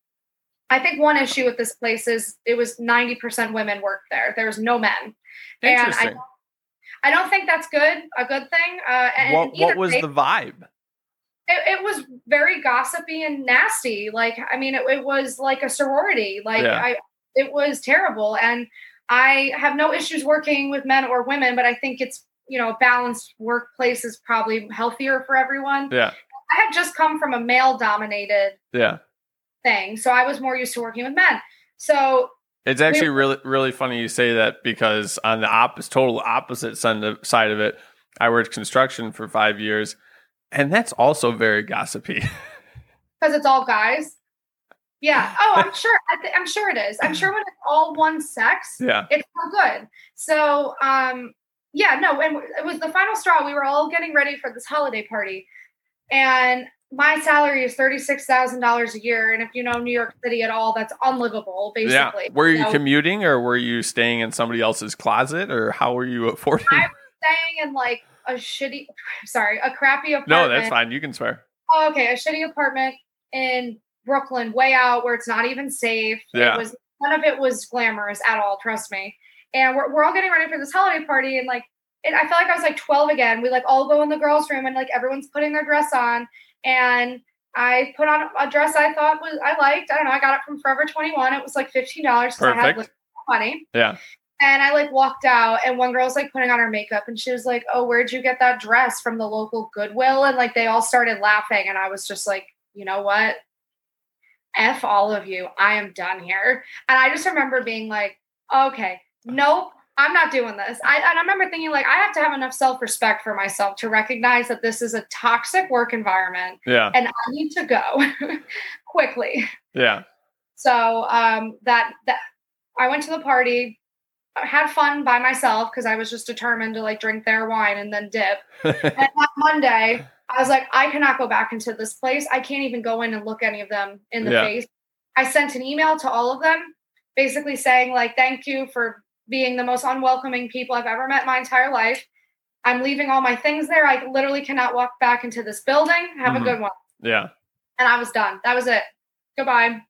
S3: i think one issue with this place is it was 90% women worked there there's no men And I
S2: Interesting.
S3: i don't think that's good a good thing uh, and
S2: what what was
S3: way-
S2: the vibe?
S3: it, it was very gossipy and nasty. Like, I mean, it, it was like a sorority. Like,
S2: Yeah.
S3: I, it was terrible. And I have no issues working with men or women, but I think it's, you know, a balanced workplace is probably healthier for everyone.
S2: Yeah.
S3: I had just come from a male dominated
S2: Yeah.
S3: thing. So I was more used to working with men. So
S2: It's actually really really funny you say that because on the opposite total opposite side of it, I worked construction for five years, and that's also very gossipy. <laughs>
S3: because it's all guys. Yeah. <laughs> Oh, I'm sure. I th- I'm sure it is. I'm sure when it's all one sex,
S2: yeah.
S3: it's so good. So, um, yeah, no, and it was the final straw. We were all getting ready for this holiday party, and my salary is thirty six thousand dollars a year. And if you know New York City at all, that's unlivable,
S2: Yeah.
S3: basically.
S2: Were you
S3: So,
S2: commuting or were you staying in somebody else's closet or how were you affording?
S3: I- was staying in like a shitty, <laughs> sorry, a crappy apartment?
S2: no, that's fine. You can swear.
S3: Oh, okay, a shitty apartment in Brooklyn, way out where it's not even safe.
S2: Yeah.
S3: It was none of it was glamorous at all, trust me. And we're, we're all getting ready for this holiday party, and like it, I felt like I was like 12 again. We like all go in the girls' room and like everyone's putting their dress on. And I put on a dress I thought was I liked. I don't know, I got it from Forever 21. It was like $15 because I had
S2: Perfect.
S3: like, money.
S2: Yeah.
S3: And I like walked out, and one girl's like putting on her makeup, and she was like, "Oh, where'd you get that dress from the local Goodwill?" And like they all started laughing, and I was just like, "You know what? F all of you. I am done here." And I just remember being like, "Okay, nope, I'm not doing this." I and I remember thinking like, I have to have enough self respect for myself to recognize that this is a toxic work environment,
S2: Yeah.
S3: and I need to go <laughs> quickly.
S2: Yeah.
S3: So um, that that I went to the party, had fun by myself because I was just determined to like drink their wine and then dip. <laughs> and that Monday, I was like, I cannot go back into this place. I can't even go in and look any of them in the
S2: Yeah.
S3: face. I sent an email to all of them, basically saying like, thank you for being the most unwelcoming people I've ever met in my entire life. I'm leaving all my things there. I literally cannot walk back into this building. Have
S2: Mhm.
S3: a good one.
S2: yeah.
S3: And I was done. That was it. Goodbye.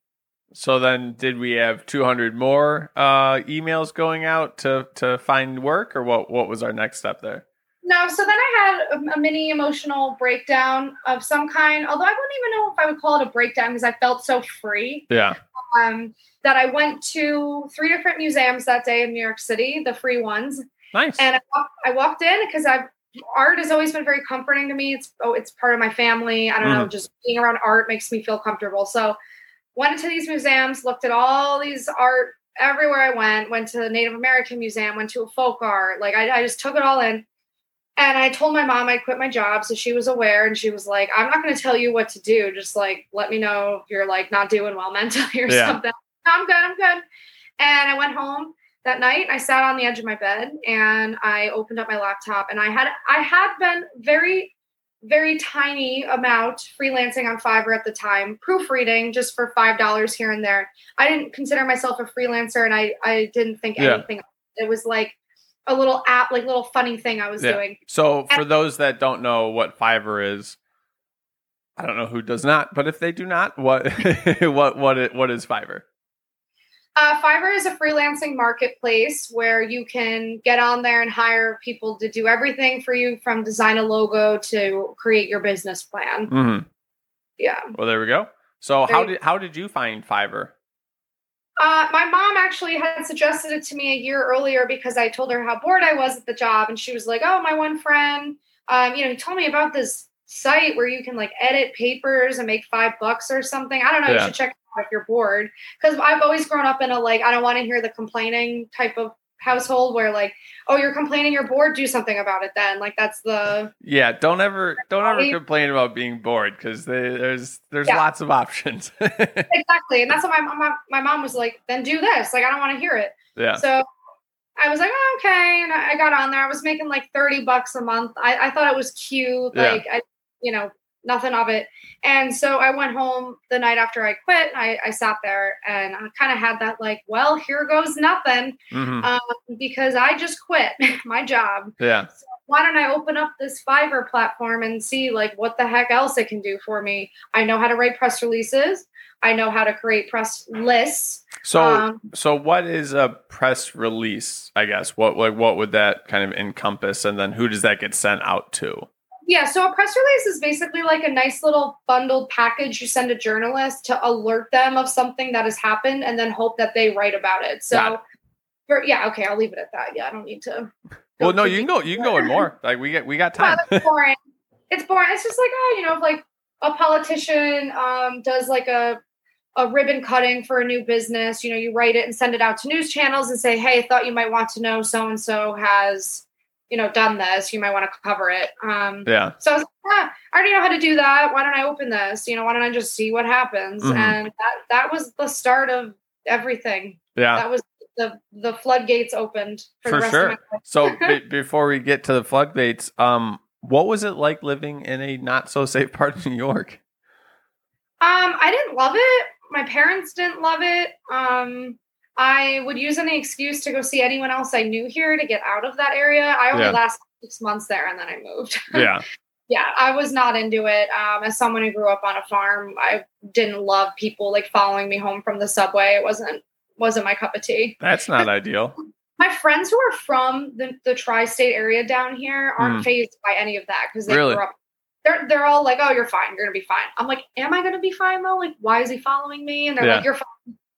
S2: So then, did we have 200 more uh, emails going out to to find work, or what? What was our next step there?
S3: No, so then I had a, a mini emotional breakdown of some kind. Although I wouldn't even know if I would call it a breakdown because I felt so free.
S2: Yeah,
S3: Um, that I went to three different museums that day in New York City, the free ones,
S2: nice.
S3: and I, walk- I walked in because I've art has always been very comforting to me. It's oh, it's part of my family. I don't know, just being around art makes me feel comfortable. So went into these museums, looked at all these art everywhere I went. Went to the Native American Museum, went to a folk art. Like I, I just took it all in. And I told my mom I quit my job, so she was aware, and she was like, "I'm not going to tell you what to do. Just like let me know if you're like not doing well <laughs> mentally or
S2: Yeah.
S3: something." "No, I'm good. I'm good. And I went home that night. I sat on the edge of my bed and I opened up my laptop, and I had I had been very very tiny amount freelancing on Fiverr at the time, proofreading just for five dollars here and there. I didn't consider myself a freelancer, and I I didn't think
S2: Yeah.
S3: anything. It was like a little app, like little funny thing I was
S2: Yeah.
S3: doing.
S2: so for those that don't know what Fiverr is, I don't know who does not, but if they do not, what <laughs> what what it, what is Fiverr?
S3: Uh, Fiverr is a freelancing marketplace where you can get on there and hire people to do everything for you from design a logo to create your business plan.
S2: Mm-hmm.
S3: Yeah.
S2: Well, there we go. So how
S3: There-
S2: did how did you find Fiverr?
S3: Uh, my mom actually had suggested it to me a year earlier because I told her how bored I was at the job, and she was like, "Oh, my one friend, um, you know, he told me about this site where you can like edit papers and make five bucks or something. I don't know.
S2: Yeah.
S3: You should check it out if you're bored." Because I've always grown up in a like I don't want to hear the complaining type of household where like, "Oh, you're complaining, you're bored. Do something about it." Then like that's the
S2: Yeah, don't ever don't ever
S3: Right.
S2: complain about being bored because there's there's
S3: Yeah.
S2: lots of options. <laughs>
S3: exactly, and that's what my mom my mom was like. Then do this. Like I don't want to hear it.
S2: yeah.
S3: So I was like, oh, okay. And I I got on there. I was making like 30 bucks a month. I, I thought it was cute.
S2: Yeah.
S3: Like, I, you know, nothing of it. And so I went home the night after I quit. I, I sat there and I kind of had that, like, well, here goes nothing
S2: hmm
S3: um, because I just quit <laughs> my job.
S2: yeah.
S3: Why don't I open up this Fiverr platform and see, like, what the heck else it can do for me? I know how to write press releases, I know how to create press lists.
S2: So
S3: Um,
S2: so what is a press release? I guess what like what would that kind of encompass, and then who does that get sent out to?
S3: Yeah, so a press release is basically like a nice little bundled package you send a journalist to alert them of something that has happened and then hope that they write about it. So,
S2: it.
S3: for, yeah, okay, I'll leave it at that. Yeah, I don't need to.
S2: Well, no, you can go you can go in more. Like we get we got time.
S3: that's boring. it's boring. It's just like, oh, you know, if like a politician um, does like a a ribbon cutting for a new business, you know, you write it and send it out to news channels and say, hey, I thought you might want to know so and so has, you know, done this. You might want to cover it. Um,
S2: Yeah.
S3: so I was like, ah, I already know how to do that. Why don't I open this? You know, why don't I just see what happens?
S2: Mhm.
S3: And that that was the start of everything.
S2: Yeah.
S3: That was the the floodgates opened for,
S2: For
S3: the rest
S2: sure.
S3: of my life.
S2: So <laughs> be- before we get to the floodgates, um, what was it like living in a not so safe <laughs> part of New York?
S3: Um, I didn't love it. My parents didn't love it. Um, I would use any excuse to go see anyone else I knew here to get out of that area. I only
S2: Yeah.
S3: lasted six months there and then I moved. <laughs>
S2: Yeah.
S3: yeah, I was not into it. Um, as someone who grew up on a farm, I didn't love people like following me home from the subway. It wasn't wasn't my cup of tea.
S2: That's not <laughs> ideal.
S3: My friends who are from the, the tri-state area down here aren't
S2: Hmm.
S3: fazed by any of that because they
S2: Really?
S3: grew up. They're they're all like, "Oh, you're fine. You're gonna be fine." I'm like, "Am I gonna be fine though? Like, why is he following me?" And they're
S2: Yeah.
S3: like, "You're fine."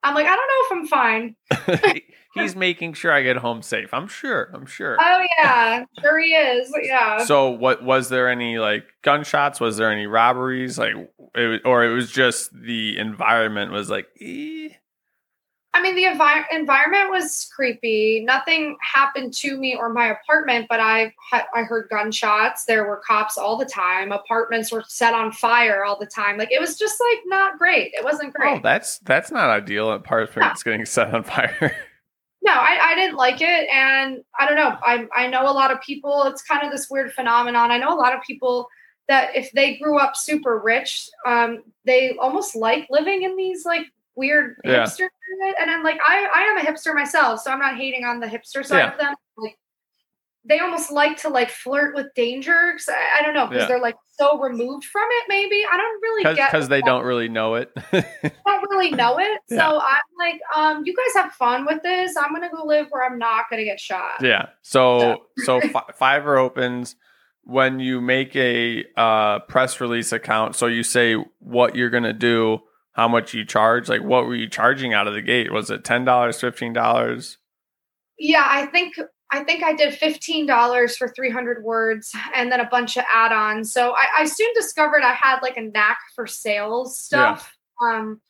S3: I'm like, "I don't know if I'm fine." <laughs>
S2: He's making sure I get home safe. I'm sure. I'm sure.
S3: Oh yeah, sure he is. Yeah.
S2: So what was there any like gunshots? Was there any robberies? Like it, was- or it was just the environment was like eh.
S3: I mean, the envi- environment was creepy. Nothing happened to me or my apartment, but I I heard gunshots. There were cops all the time. Apartments were set on fire all the time. Like it was just like not great. It wasn't great.
S2: Oh, that's that's not ideal. Apartments getting set on fire. <laughs>
S3: no, I, I didn't like it, and I don't know. I I know a lot of people. It's kind of this weird phenomenon. I know a lot of people that if they grew up super rich, um, they almost like living in these like weird
S2: Yeah.
S3: hipster. And I'm like, I I am a hipster myself, so I'm not hating on the hipster side
S2: Yeah.
S3: of them. Like they almost like to like flirt with danger. 'cause I, I don't know because
S2: Yeah.
S3: they're like so removed from it. Maybe I don't really get
S2: Because they <laughs> don't really know it.
S3: don't really know it. So
S2: Yeah.
S3: I'm like, um, you guys have fun with this. I'm gonna go live where I'm not gonna get shot.
S2: yeah. So so Fi- <laughs> Fiverr opens when you make a uh, press release account. So you say what you're gonna do, how much you charge. Like what were you charging out of the gate? Was it ten dollars, fifteen dollars?
S3: Yeah, I think I think I did fifteen dollars for 300 words, and then a bunch of add-ons. So I, I soon discovered I had like a knack for sales stuff. Um,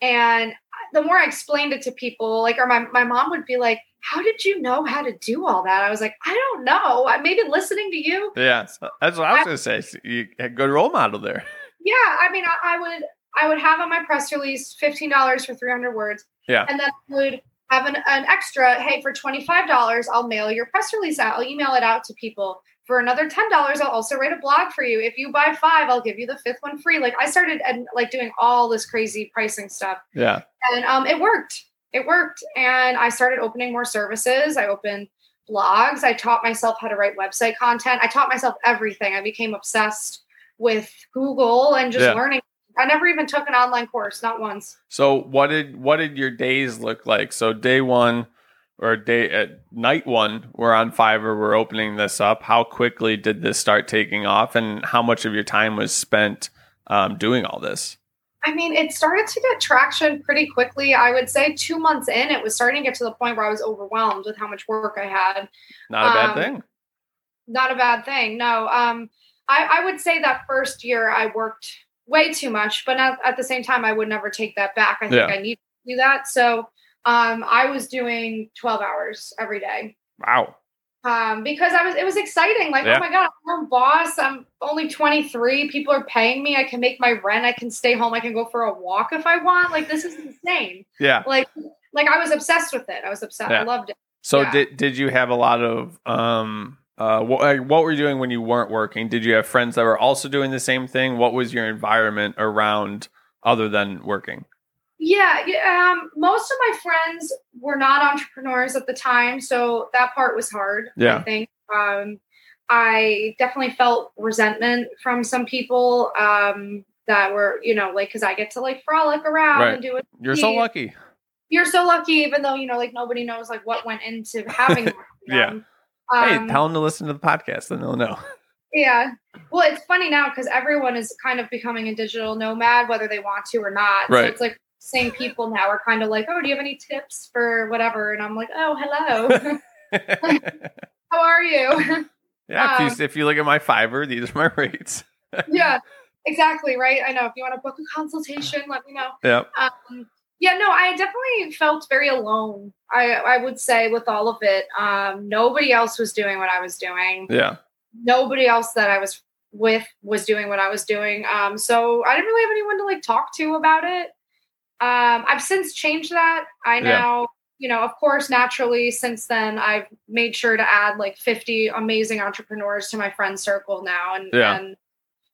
S3: and the more I explained it to people, like, or my my mom would be like, "How did you know how to do all that?" I was like, "I don't know. I maybe listening to you."
S2: Yeah, that's what I was gonna say. You had a good role model there.
S3: Yeah, I mean, I, I would I would have on my press release fifteen dollars for three hundred words.
S2: Yeah.
S3: and then I would have an, an extra. Hey, for twenty five dollars, I'll mail your press release out. I'll email it out to people. For another ten dollars, I'll also write a blog for you. If you buy five, I'll give you the fifth one free. Like I started and like doing all this crazy pricing stuff,
S2: Yeah.
S3: and um, it worked. It worked, and I started opening more services. I opened blogs. I taught myself how to write website content. I taught myself everything. I became obsessed with Google and just
S2: Yeah.
S3: learning I never even took an online course, not once.
S2: So what did what did your days look like? So day one or day at night one, we're on Fiverr, we're opening this up. How quickly did this start taking off, and how much of your time was spent um, doing all this?
S3: I mean, it started to get traction pretty quickly. I would say two months in, it was starting to get to the point where I was overwhelmed with how much work I had.
S2: Not a bad
S3: Um,
S2: thing.
S3: Not a bad thing. No. Um, I, I would say that first year I worked way too much, but at, at the same time, I would never take that back. I think
S2: Yeah.
S3: I need to do that. So um, I was doing 12 hours every day.
S2: Wow.
S3: um, because I was it was exciting. Like,
S2: Yeah.
S3: oh my god, I'm own boss. I'm only 23. People are paying me. I can make my rent. I can stay home. I can go for a walk if I want. Like, this is insane.
S2: Yeah.
S3: Like, like I was obsessed with it. I was obsessed.
S2: Yeah.
S3: I loved it.
S2: So
S3: Yeah.
S2: did did you have a lot of um uh what like, what were you doing when you weren't working? Did you have friends that were also doing the same thing? What was your environment around other than working?
S3: Yeah, yeah. Um, most of my friends were not entrepreneurs at the time, so that part was hard.
S2: Yeah.
S3: I think. Um, I definitely felt resentment from some people um, that were, you know, like because I get to like frolic around
S2: Right.
S3: and do it.
S2: You're so lucky.
S3: You're so lucky, even though you know, like nobody knows like what went into having. <laughs>
S2: Yeah.
S3: Them.
S2: hey,
S3: Um,
S2: tell them to listen to the podcast, then they'll know.
S3: Yeah. Well, it's funny now because everyone is kind of becoming a digital nomad, whether they want to or not.
S2: Right.
S3: So it's like same people now are kind of like, oh, do you have any tips for whatever? And I'm like, oh, hello. <laughs> <laughs> How are you?
S2: yeah, if,
S3: Um,
S2: you, if you look at my Fiverr, these are my <laughs> rates.
S3: yeah, exactly. Right. I know. If you want to book a consultation, let me know.
S2: Yep.
S3: Um, yeah, no, I definitely felt very alone. I I would say with all of it, um, nobody else was doing what I was doing.
S2: Yeah.
S3: nobody else that I was with was doing what I was doing. Um, so I didn't really have anyone to like talk to about it. Um, I've since changed that. I
S2: Yeah.
S3: now, you know, of course, naturally, since then, I've made sure to add like 50 amazing entrepreneurs to my friend circle now. And,
S2: Yeah.
S3: and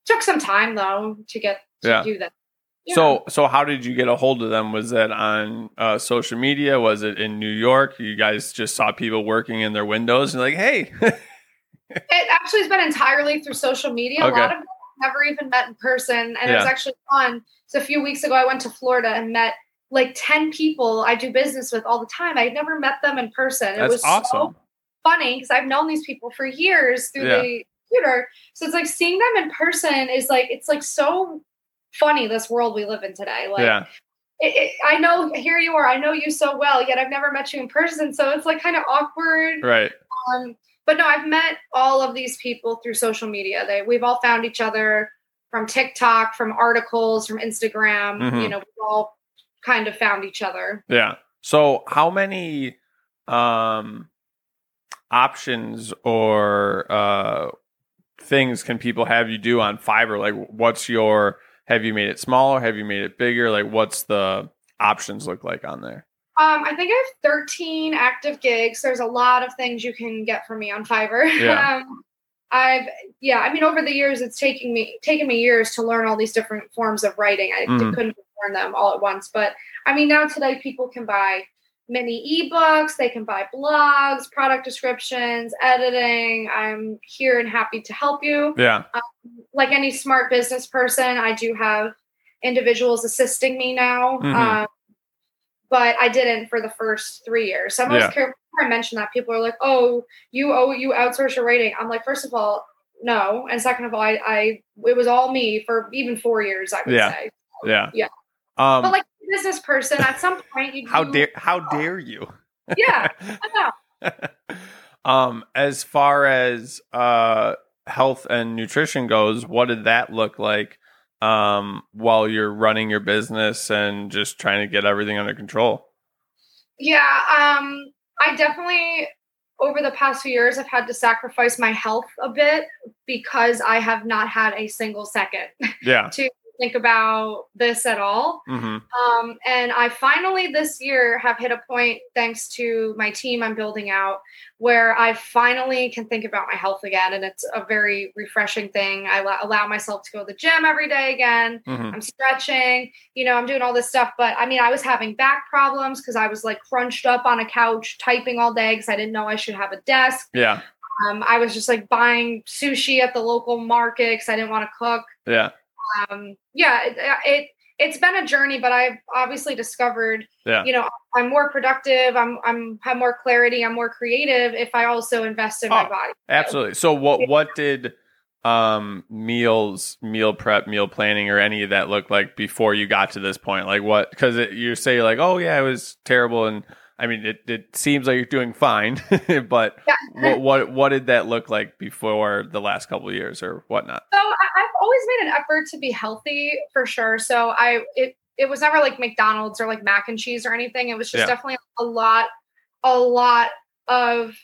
S3: took some time though to get to
S2: Yeah.
S3: do that. Yeah.
S2: So so how did you get a hold of them? Was that on uh, social media? Was it in New York? You guys just saw people working in their windows and like, hey, <laughs>
S3: It actually has been entirely through social media.
S2: Okay.
S3: A lot of them never even met in person, and it was actually fun. So a few weeks ago, I went to Florida and met like ten people I do business with all the time. I had never met them in person. It
S2: that's
S3: was
S2: awesome.
S3: so funny because I've known these people for years through
S2: Yeah.
S3: the computer. So it's like seeing them in person is like it's like so funny. This world we live in today, like.
S2: yeah.
S3: It, it, I know here you are. I know you so well, yet I've never met you in person. So it's like kind of awkward.
S2: Right.
S3: Um, but no, I've met all of these people through social media. They we've all found each other from TikTok, from articles, from Instagram.
S2: Mhm.
S3: You know, we've all kind of found each other.
S2: Yeah. So how many um options or uh things can people have you do on Fiverr? Like what's your have you made it smaller? Have you made it bigger? Like what's the options look like on there?
S3: Um, I think I have 13 active gigs. There's a lot of things you can get from me on Fiverr.
S2: Yeah. <laughs>
S3: um, I've yeah, I mean over the years it's taking me taken me years to learn all these different forms of writing. I
S2: Mhm.
S3: couldn't learn them all at once, but I mean now today people can buy mini ebooks, they can buy blogs, product descriptions, editing. I'm here and happy to help you.
S2: Yeah.
S3: Like any smart business person, I do have individuals assisting me now.
S2: Mhm.
S3: Um, but I didn't for the first three years. So I'm always
S2: Yeah.
S3: careful I mention that. People are like, "Oh, you oh you outsource your writing." I'm like, first of all, no, and second of all, I, I it was all me for even four years. I would
S2: Yeah.
S3: say.
S2: Yeah.
S3: Yeah.
S2: Um
S3: But like business person, at some <laughs> point, you
S2: how dare how <laughs> dare you?
S3: Yeah, <laughs>
S2: um as far as uh health and nutrition goes, what did that look like um while you're running your business and just trying to get everything under control?
S3: Yeah, um, I definitely over the past few years I've had to sacrifice my health a bit because I have not had a single second
S2: Yeah.
S3: to think about this at all.
S2: hmm
S3: Um, and I finally this year have hit a point, thanks to my team I'm building out, where I finally can think about my health again. And it's a very refreshing thing. I allow- allow myself to go to the gym every day again.
S2: hmm
S3: I'm stretching, you know, I'm doing all this stuff. But I mean, I was having back problems because I was like crunched up on a couch typing all day because I didn't know I should have a desk.
S2: Yeah.
S3: Um, I was just like buying sushi at the local market because I didn't want to cook.
S2: Yeah.
S3: Um, yeah, it, it it's been a journey, but I've obviously discovered,
S2: Yeah.
S3: you know, I'm more productive. I'm I'm have more clarity. I'm more creative if I also invest in my
S2: Oh,
S3: body.
S2: Absolutely. So what what did um meals meal prep meal planning or any of that look like before you got to this point like what because you say like oh yeah it was terrible and i mean it, it seems like you're doing fine <laughs> but
S3: Yeah.
S2: what, what what did that look like before the last couple of years or whatnot
S3: So I, I've always made an effort to be healthy for sure. So I it it was never like McDonald's or like mac and cheese or anything. It was just
S2: Yeah.
S3: definitely a lot, a lot of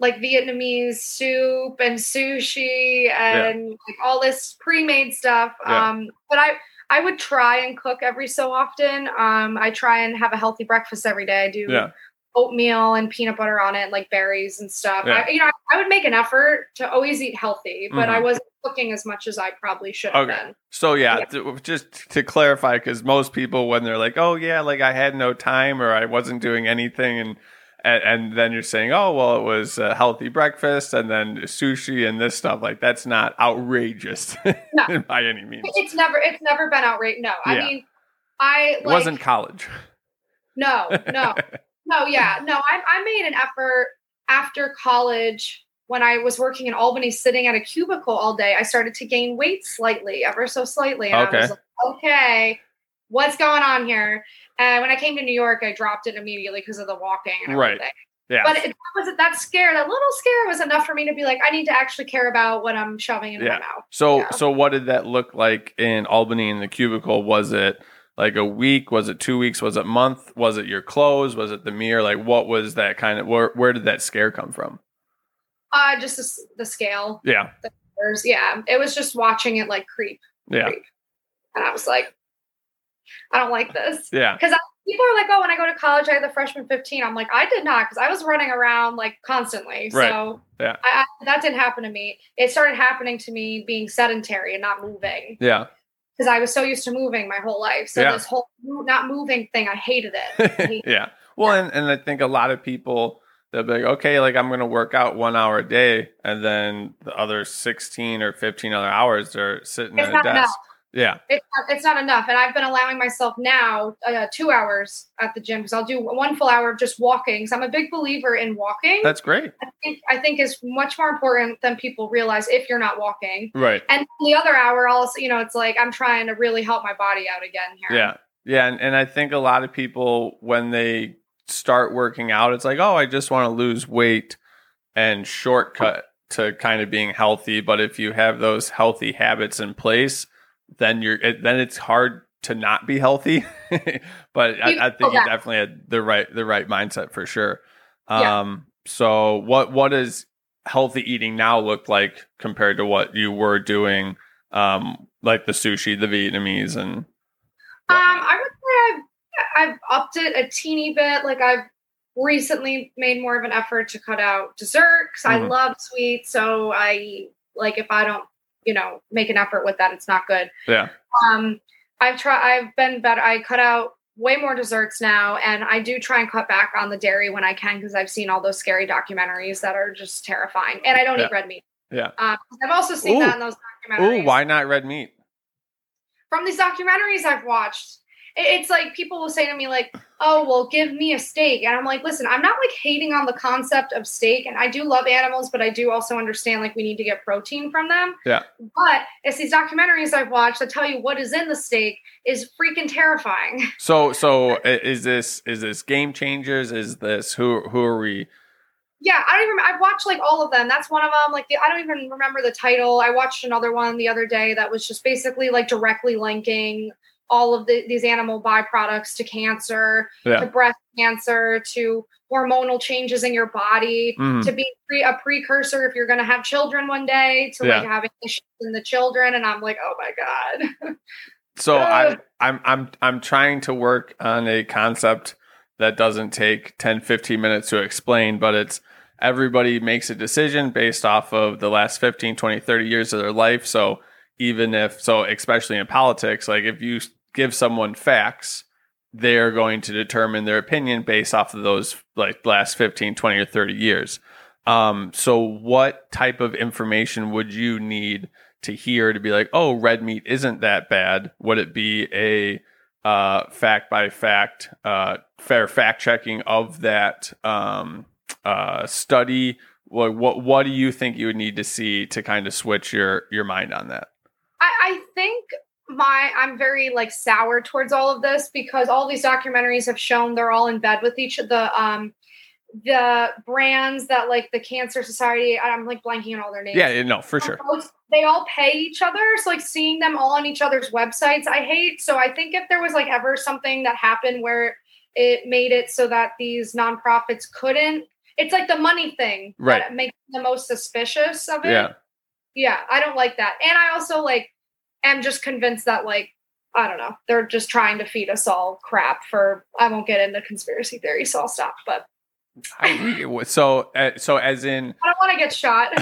S3: like Vietnamese soup and sushi and like all this pre-made stuff.
S2: Yeah.
S3: Um, but I I would try and cook every so often. Um, I try and have a healthy breakfast every day. I do
S2: yeah
S3: oatmeal and peanut butter on it, like berries and stuff.
S2: Yeah.
S3: I, you know, I would make an effort to always eat healthy, but
S2: Mhm.
S3: I wasn't cooking as much as I probably should have
S2: Okay.
S3: been.
S2: so yeah,
S3: Yeah.
S2: to- just to clarify because most people when they're like oh yeah like i had no time or i wasn't doing anything and and, and then you're saying, oh, well, it was a healthy breakfast and then sushi and this stuff. Like, that's not outrageous <laughs>
S3: No.
S2: by any means.
S3: It's never, it's never been outrageous. No, I mean, I
S2: It
S3: like,
S2: wasn't college.
S3: no, no, <laughs> no, yeah, no. I, I made an effort after college when I was working in Albany, sitting at a cubicle all day. I started to gain weight slightly, ever so slightly, and
S2: Okay.
S3: I was like, okay, what's going on here? And when I came to New York, I dropped it immediately because of the walking and
S2: Right.
S3: everything.
S2: Yeah.
S3: But it was that scare, that little scare was enough for me to be like, I need to actually care about what I'm shoving in
S2: Yeah.
S3: my mouth.
S2: So
S3: Yeah.
S2: so what did that look like in Albany in the cubicle? Was it like a week? Was it two weeks? Was it month? Was it your clothes? Was it the mirror? Like what was that kind of where where did that scare come from?
S3: Uh, just the, the scale.
S2: Yeah.
S3: There's, yeah, it was just watching it like creep.
S2: Yeah.
S3: creep. And I was like, I don't like this. <laughs>
S2: Yeah.
S3: Because people are like, oh, when I go to college, I had the freshman 15. I'm like, I did not because I was running around like constantly.
S2: Right.
S3: So
S2: Yeah.
S3: I, I, that didn't happen to me. It started happening to me being sedentary and not moving
S2: Yeah.
S3: because I was so used to moving my whole life. So
S2: Yeah.
S3: this whole not moving thing, I hated it. I <laughs> hate-
S2: yeah. Well, and, and I think a lot of people they'll be like, okay, like I'm going to work out one hour a day, and then the other sixteen or fifteen other hours they're sitting
S3: It's
S2: at a desk.
S3: enough.
S2: Yeah.
S3: It's not, it's not enough. And I've been allowing myself now uh, two hours at the gym because I'll do one full hour of just walking. So I'm a big believer in walking.
S2: That's great.
S3: I think, I think is much more important than people realize if you're not walking.
S2: Right.
S3: And the other hour, also, you know, it's like I'm trying to really help my body out again here.
S2: Yeah. Yeah. And, and I think a lot of people, when they start working out, it's like, oh, I just want to lose weight and shortcut to kind of being healthy. But if you have those healthy habits in place, then you're, it, then it's hard to not be healthy. <laughs> but I, I think you definitely had the right, the right mindset for sure.
S3: Yeah.
S2: Um, so what, what does healthy eating now look like compared to what you were doing? Um, like the sushi, the Vietnamese and
S3: Um, I would say I've I've upped it a teeny bit. Like I've recently made more of an effort to cut out dessert because I
S2: Mhm.
S3: love sweets. So I like if I don't, you know, make an effort with that, it's not good.
S2: Yeah.
S3: Um, I've tried. I've been better. I cut out way more desserts now, and I do try and cut back on the dairy when I can because I've seen all those scary documentaries that are just terrifying. And I don't
S2: Yeah.
S3: eat red meat.
S2: Yeah.
S3: Um, I've also seen
S2: Ooh.
S3: that in those documentaries
S2: Ooh, why not red meat?
S3: from these documentaries I've watched. It- It's like people will say to me like, "Oh, well, give me a steak," and I'm like, "Listen, I'm not like hating on the concept of steak, and I do love animals, but I do also understand like we need to get protein from them."
S2: Yeah.
S3: But it's these documentaries I've watched that tell you what is in the steak is freaking terrifying. <laughs>
S2: So, so is this is this game changers? Is this who who are we?
S3: Yeah, I don't even. I've watched like all of them. That's one of them. Like the, I don't even remember the title. I watched another one the other day that was just basically like directly linking all of the, these animal byproducts to cancer,
S2: Yeah.
S3: to breast cancer, to hormonal changes in your body,
S2: Mhm.
S3: to be pre- a precursor if you're going to have children one day, to like having issues in the children. And I'm like, oh my god. <laughs>
S2: So I
S3: Uh.
S2: I'm I'm I'm trying to work on a concept that doesn't take 10 15 minutes to explain, but it's everybody makes a decision based off of the last 15 20 30 years of their life. So even if so especially in politics, like if you give someone facts, they're going to determine their opinion based off of those like last 15 20 or 30 years. Um, so what type of information would you need to hear to be like, oh, red meat isn't that bad? Would it be a uh, fact by fact, uh, fair fact checking of that um, uh, study? What, what what do you think you would need to see to kind of switch your your mind on that?
S3: I, I think my I'm very like sour towards all of this because all these documentaries have shown they're all in bed with each of the um the brands that like the cancer society i'm like blanking on all their names
S2: Yeah, no, for sure.
S3: they all pay each other so like seeing them all on each other's websites i hate so i think if there was like ever something that happened where it made it so that these nonprofits couldn't it's like the money thing
S2: Right.
S3: that makes the most suspicious of it
S2: Yeah.
S3: yeah i don't like that and i also like am just convinced that like i don't know they're just trying to feed us all crap for i won't get into conspiracy theory, so i'll stop but
S2: I agree. So, uh, so as in,
S3: i don't want to get shot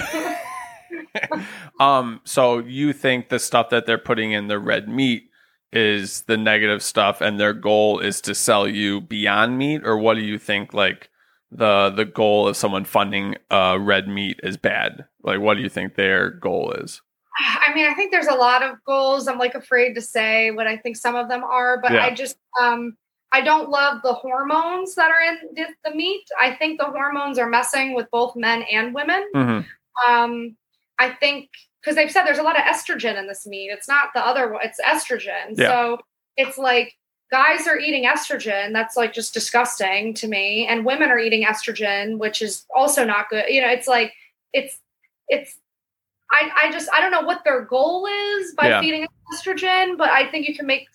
S3: <laughs>
S2: um, so you think the stuff that they're putting in the red meat is the negative stuff, and their goal is to sell you beyond meat, or what do you think? Like the the goal of someone funding uh, red meat is bad. Like, what do you think their goal is?
S3: I mean, I think there's a lot of goals. I'm like afraid to say what I think some of them are, but
S2: Yeah.
S3: I just um I don't love the hormones that are in the, meat. I think the hormones are messing with both men and women.
S2: Mm-hmm.
S3: Um I think because they've said there's a lot of estrogen in this meat. It's not the other one, it's estrogen.
S2: Yeah.
S3: So it's like guys are eating estrogen. That's like just disgusting to me. And women are eating estrogen, which is also not good. You know, it's like it's it's I, I just I don't know what their goal is by
S2: Yeah.
S3: feeding estrogen, but I think you can make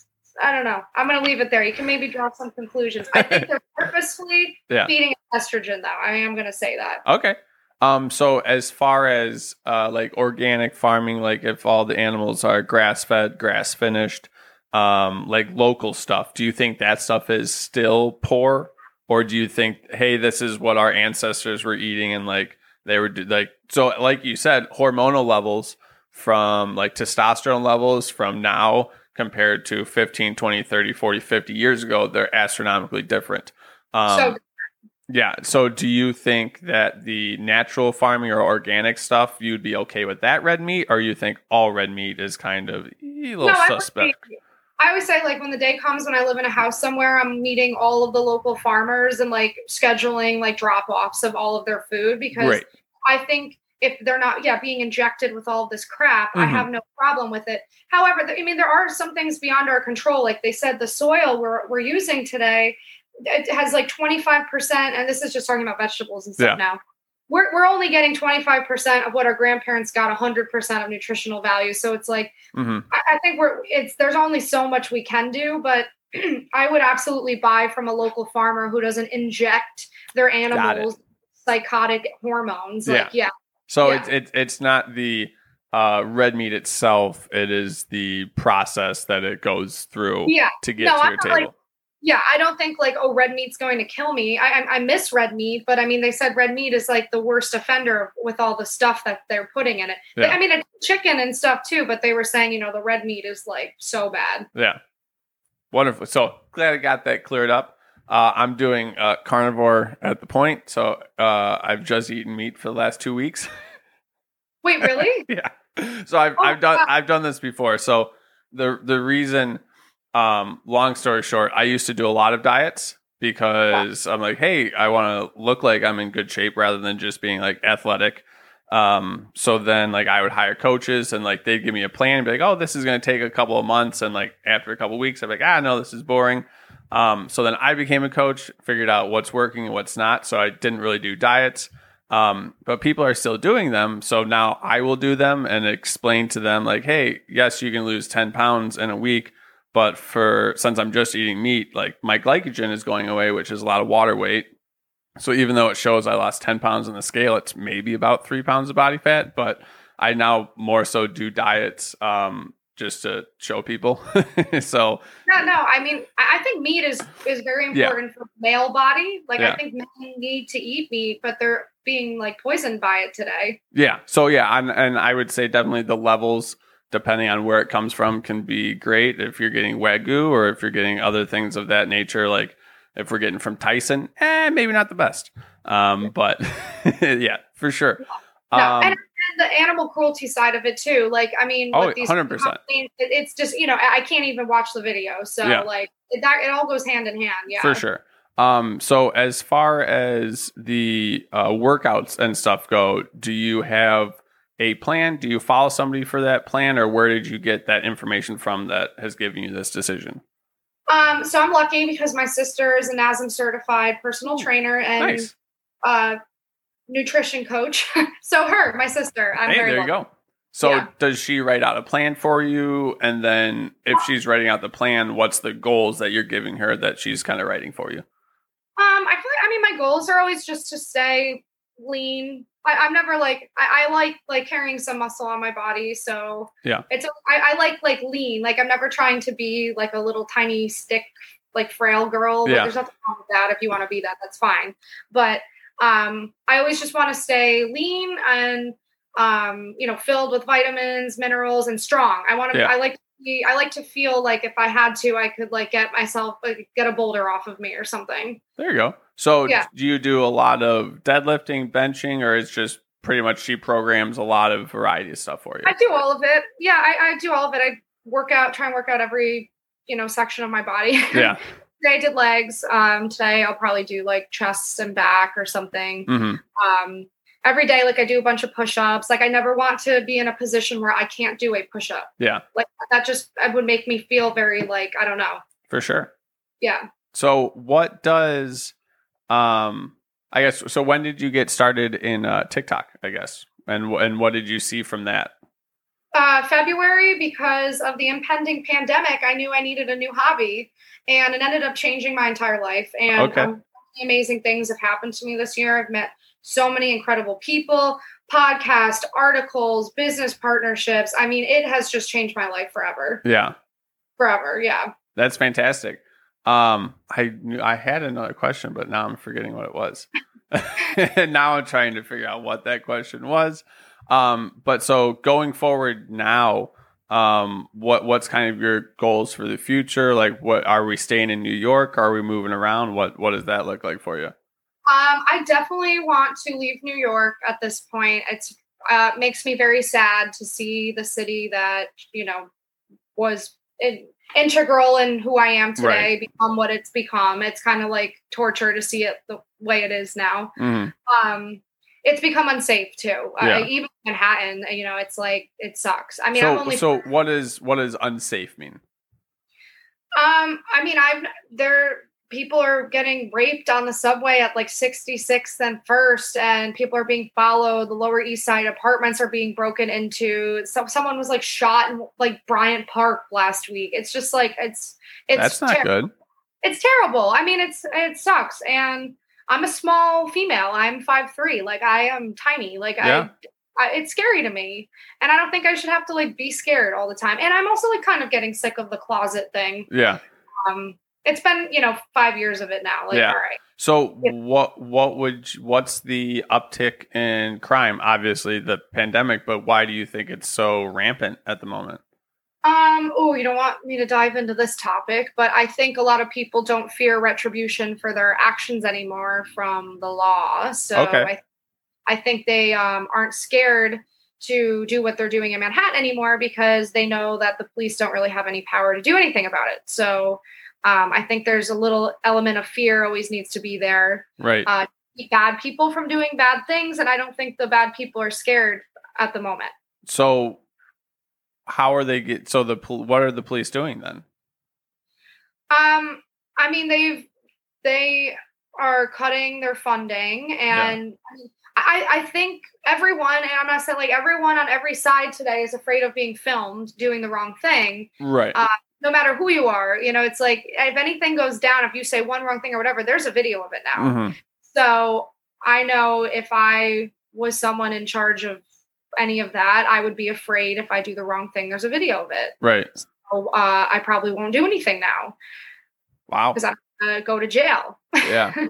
S3: I don't know. I'm gonna leave it there. You can maybe draw some conclusions. I think they're <laughs> purposefully
S2: Yeah.
S3: feeding estrogen though. I am gonna say that.
S2: Okay. Um, so as far as uh, like organic farming, like if all the animals are grass fed, grass finished, um, like local stuff, do you think that stuff is still poor, or do you think, hey, this is what our ancestors were eating and like they were do- like so, like you said, hormonal levels from like testosterone levels from now compared to 15, 20, 30, 40, 50 years ago, they're astronomically different. Um,
S3: so
S2: yeah. So, do you think that the natural farming or organic stuff, you'd be okay with that red meat, or you think all red meat is kind of a little
S3: I would
S2: suspect?
S3: I always say like when the day comes when I live in a house somewhere, I'm meeting all of the local farmers and like scheduling like drop offs of all of their food because
S2: Great.
S3: I think if they're not, yeah, being injected with all of this crap, I
S2: Mhm.
S3: have no problem with it. However, I mean, there are some things beyond our control. Like they said, the soil we're, we're using today, it has like 25%, and this is just talking about vegetables and stuff now. We're, we're only getting 25% of what our grandparents got 100% of nutritional value. So it's like,
S2: hmm
S3: I, I think we're, it's, there's only so much we can do, but <clears throat> I would absolutely buy from a local farmer who doesn't inject their animals psychotic hormones. Like, yeah.
S2: So
S3: Yeah.
S2: it's it's it's not the uh, red meat itself; it is the process that it goes through
S3: Yeah.
S2: to get
S3: No,
S2: to
S3: I'm
S2: your table.
S3: like, Yeah, I don't think like oh red meat's going to kill me. I, I I miss red meat, but I mean they said red meat is like the worst offender with all the stuff that they're putting in it.
S2: Yeah.
S3: I mean it's chicken and stuff too, but they were saying you know the red meat is like so bad.
S2: Yeah. Wonderful. So glad I got that cleared up. Uh, I'm doing uh, carnivore at the point, so uh, I've just eaten meat for the last two weeks.
S3: Wait, really? <laughs>
S2: yeah. So I've
S3: Oh,
S2: I've done
S3: wow.
S2: I've done this before. So the the reason, um, long story short, I used to do a lot of diets because I'm like, hey, I want to look like I'm in good shape rather than just being like athletic. Um, so then like I would hire coaches and like they'd give me a plan and be like, oh, this is going to take a couple of months. And like after a couple of weeks, I'm like, ah, no, this is boring. Um, so then I became a coach, figured out what's working and what's not. So I didn't really do diets. Um, but people are still doing them. So now I will do them and explain to them like, hey, yes, you can lose 10 pounds in a week. But for since I'm just eating meat, like my glycogen is going away, which is a lot of water weight. So even though it shows I lost 10 pounds on the scale, it's maybe about three pounds of body fat. But I now more so do diets um, just to show people. <laughs> so
S3: No, no. I mean, I think meat is is very
S2: Yeah.
S3: important for male body. Like
S2: Yeah.
S3: I think men need to eat meat, but they're being like poisoned by it today.
S2: Yeah. So yeah, and, and I would say definitely the levels, depending on where it comes from, can be great. If you're getting wagyu or if you're getting other things of that nature, like if we're getting from Tyson, eh, maybe not the best. Um, but <laughs> yeah, for sure.
S3: No,
S2: Um,
S3: and, and the animal cruelty side of it too. Like, I mean,
S2: Oh,
S3: with these
S2: 100%.
S3: companies, it's just you know, I I can't even watch the video. So
S2: Yeah.
S3: like it, that it all goes hand in hand. Yeah,
S2: For sure. Um, so as far as the uh, workouts and stuff go, do you have a plan? Do you follow somebody for that plan, or where did you get that information from that has given you this decision?
S3: Um, so I'm lucky because my sister is a NASM certified personal trainer and
S2: nice.
S3: uh, nutrition coach. <laughs> so her, my sister, I'm
S2: hey,
S3: very
S2: there you go. So
S3: Yeah.
S2: does she write out a plan for you? And then if she's writing out the plan, what's the goals that you're giving her that she's kind of writing for you?
S3: Um, I feel like I mean my goals are always just to stay lean. I, I'm never like I, I like like carrying some muscle on my body, so
S2: Yeah.
S3: it's I, I like like lean. Like I'm never trying to be like a little tiny stick like frail girl. Like,
S2: Yeah.
S3: there's nothing wrong with that. If you want to be that, that's fine. But um, I always just want to stay lean and um, you know filled with vitamins, minerals, and strong. I want to.
S2: Yeah.
S3: I like. to be- I like to feel like if I had to, I could like get myself like get a boulder off of me or something.
S2: There you go. So
S3: Yeah.
S2: do you do a lot of deadlifting, benching, or it's just pretty much she programs a lot of variety of stuff for you?
S3: I do all of it. Yeah, I, I do all of it. I work out, try and work out every you know section of my body. <laughs>
S2: yeah.
S3: today I did legs. Um, today I'll probably do like chests and back or something.
S2: hmm
S3: Um, every day, like I do a bunch of push-ups. Like I never want to be in a position where I can't do a push-up.
S2: Yeah,
S3: Like that just that would make me feel very like I don't know.
S2: for sure.
S3: Yeah.
S2: So what does um I guess so when did you get started in uh TikTok, I guess? And and what did you see from that?
S3: Uh, February because of the impending pandemic, I knew I needed a new hobby, and it ended up changing my entire life. And
S2: Okay.
S3: um, amazing things have happened to me this year. I've met so many incredible people, podcast, articles, business partnerships. I mean, it has just changed my life forever,
S2: Yeah.
S3: forever. Yeah.
S2: That's fantastic. Um I knew I had another question but now I'm forgetting what it was. and <laughs> now I'm trying to figure out what that question was. Um but so going forward now um what what's kind of your goals for the future like what are we staying in New York are we moving around what what does that look like for you
S3: Um, I definitely want to leave New York at this point. It's uh, makes me very sad to see the city that you know was in, integral in who I am today
S2: Right.
S3: become what it's become. It's kind of like torture to see it the way it is now.
S2: Mhm.
S3: Um, it's become unsafe too.
S2: Yeah.
S3: Uh, even Manhattan, you know, it's like it sucks. I mean, I'm
S2: so
S3: only
S2: so what is what does unsafe mean
S3: Um, I mean, I've there people are getting raped on the subway at like 66th and First, and people are being followed. The Lower East Side apartments are being broken into. So someone was like shot in like Bryant Park last week. It's just like it's it's
S2: that's not
S3: ter-
S2: good
S3: It's terrible. I mean, it's it sucks. And I'm a small female. I'm five three. Like I am tiny. Like
S2: Yeah.
S3: I, I, it's scary to me, and I don't think I should have to like be scared all the time. And I'm also like kind of getting sick of the closet thing
S2: yeah
S3: um it's been you know five years of it now like
S2: Yeah.
S3: all right
S2: So
S3: Yeah.
S2: what what would you- what's the uptick in crime? Obviously the pandemic, but why do you think it's so rampant at the moment?
S3: um oh you don't want me to dive into this topic but i think a lot of people don't fear retribution for their actions anymore from the law so
S2: Okay.
S3: i i think they um aren't scared to do what they're doing in manhattan anymore because they know that the police don't really have any power to do anything about it so um, I think there's a little element of fear always needs to be there.
S2: Right.
S3: Uh, Keep bad people from doing bad things, and I don't think the bad people are scared at the moment.
S2: so how are they get so the what are the police doing then?
S3: Um, I mean, they've they are cutting their funding, and I, I I think everyone, and I'm not saying like everyone on every side today is afraid of being filmed doing the wrong thing.
S2: Right.
S3: Uh, No matter who you are, you know, it's like if anything goes down, if you say one wrong thing or whatever, there's a video of it now.
S2: Mhm.
S3: So I know if I was someone in charge of any of that, I would be afraid if I do the wrong thing. There's a video of it.
S2: Right.
S3: So, uh, I probably won't do anything now.
S2: Wow.
S3: Because I'm gonna go to jail.
S2: Yeah. <laughs>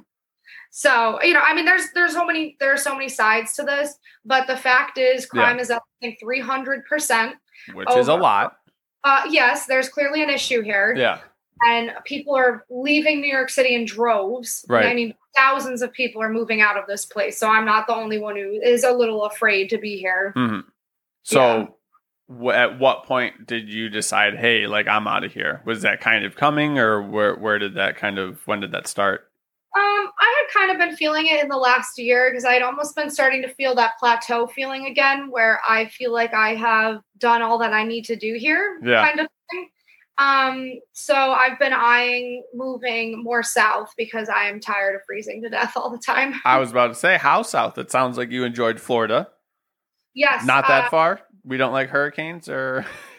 S3: So you know, I mean, there's there's so many there are so many sides to this, but the fact is, crime is up I think 300 percent.
S2: Which is a lot.
S3: Uh, yes, there's clearly an issue here,
S2: Yeah.
S3: and people are leaving New York City in droves.
S2: Right.
S3: I mean, thousands of people are moving out of this place, so I'm not the only one who is a little afraid to be here.
S2: Mhm. So, w- at what point did you decide, hey, like I'm out of here? Was that kind of coming, or where where did that kind of when did that start?
S3: Um, kind of been feeling it in the last year because I'd almost been starting to feel that plateau feeling again, where I feel like I have done all that I need to do here,
S2: Yeah.
S3: kind of thing. Um, so I've been eyeing moving more south because I am tired of freezing to death all the time.
S2: I was <laughs> about to say, how south? It sounds like you enjoyed Florida.
S3: Yes,
S2: Not that
S3: uh,
S2: far. We don't like hurricanes, or <laughs>